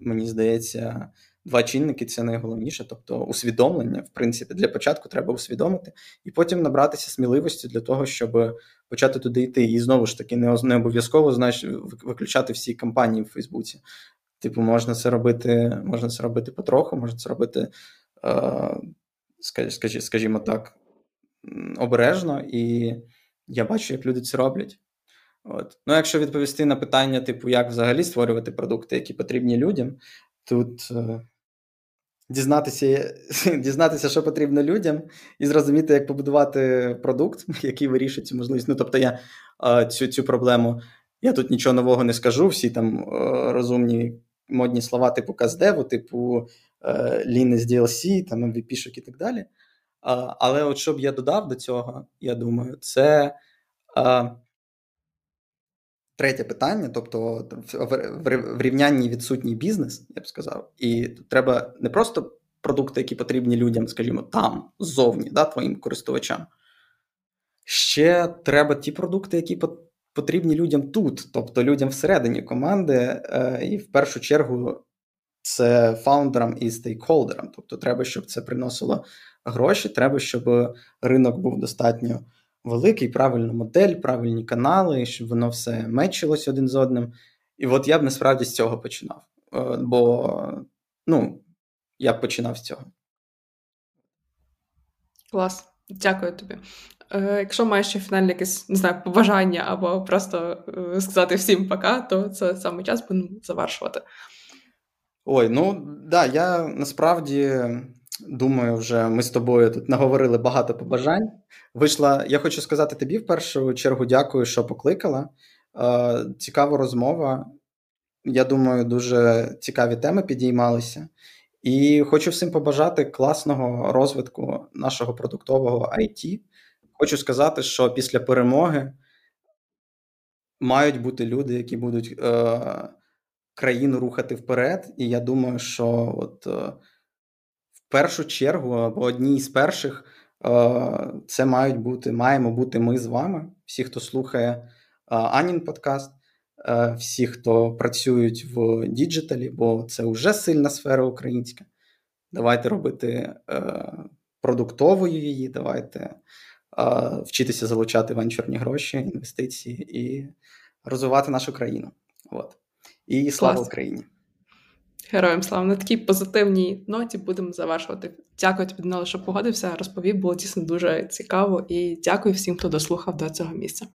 мені здається, два чинники це найголовніше. Тобто, усвідомлення, в принципі, для початку треба усвідомити, і потім набратися сміливості для того, щоб почати туди йти. І знову ж таки, не обов'язково знаєш, виключати всі кампанії в Фейсбуці. Типу, можна це робити, можна це робити потроху, можна це робити, скажімо так, обережно, і я бачу, як люди це роблять. От. Ну, якщо відповісти на питання, типу, як взагалі створювати продукти, які потрібні людям, тут е, дізнатися, дізнатися, що потрібно людям, і зрозуміти, як побудувати продукт, який вирішить цю можливість. Ну, тобто, я е, цю цю проблему, я тут нічого нового не скажу, всі там е, розумні модні слова, типу каздеву, типу е, Lean з DLC, там MVP-шок і так далі. Але от що б я додав до цього, я думаю, це третє питання. Тобто, в рівнянні відсутній бізнес, я б сказав, і треба не просто продукти, які потрібні людям, скажімо, там, ззовні, да, твоїм користувачам. Ще треба ті продукти, які потрібні людям тут, тобто людям всередині команди, е, і в першу чергу це фаундерам і стейкхолдерам. Тобто, треба, щоб це приносило гроші. Треба, щоб ринок був достатньо великий, правильна модель, правильні канали, щоб воно все мечилось один з одним. І от я б насправді з цього починав. Е, бо ну, я б починав з цього. Клас, дякую тобі. Е, Якщо маєш ще фінальне якесь не знаю, побажання або просто е, сказати всім пока, то це саме час будемо завершувати. Ой, ну да, я насправді думаю, вже ми з тобою тут наговорили багато побажань. Вийшла, я хочу сказати тобі в першу чергу дякую, що покликала. Е, Цікава розмова. Я думаю, дуже цікаві теми підіймалися. І хочу всім побажати класного розвитку нашого продуктового IT. Хочу сказати, що після перемоги мають бути люди, які будуть е, країну рухати вперед. І я думаю, що от. Е, першу чергу або одній з перших е, це мають бути, маємо бути ми з вами, всі, хто слухає е, Анін подкаст, всі, хто працюють в діджиталі, бо це вже сильна сфера українська. Давайте робити продуктовою її, давайте вчитися залучати венчурні гроші, інвестиції і розвивати нашу країну. От. І слава Клас. Україні! Героям слава на такій позитивній ноті будемо завершувати. Дякую тобі, Данило, що погодився. Розповів, було дійсно дуже цікаво і дякую всім, хто дослухав до цього місця.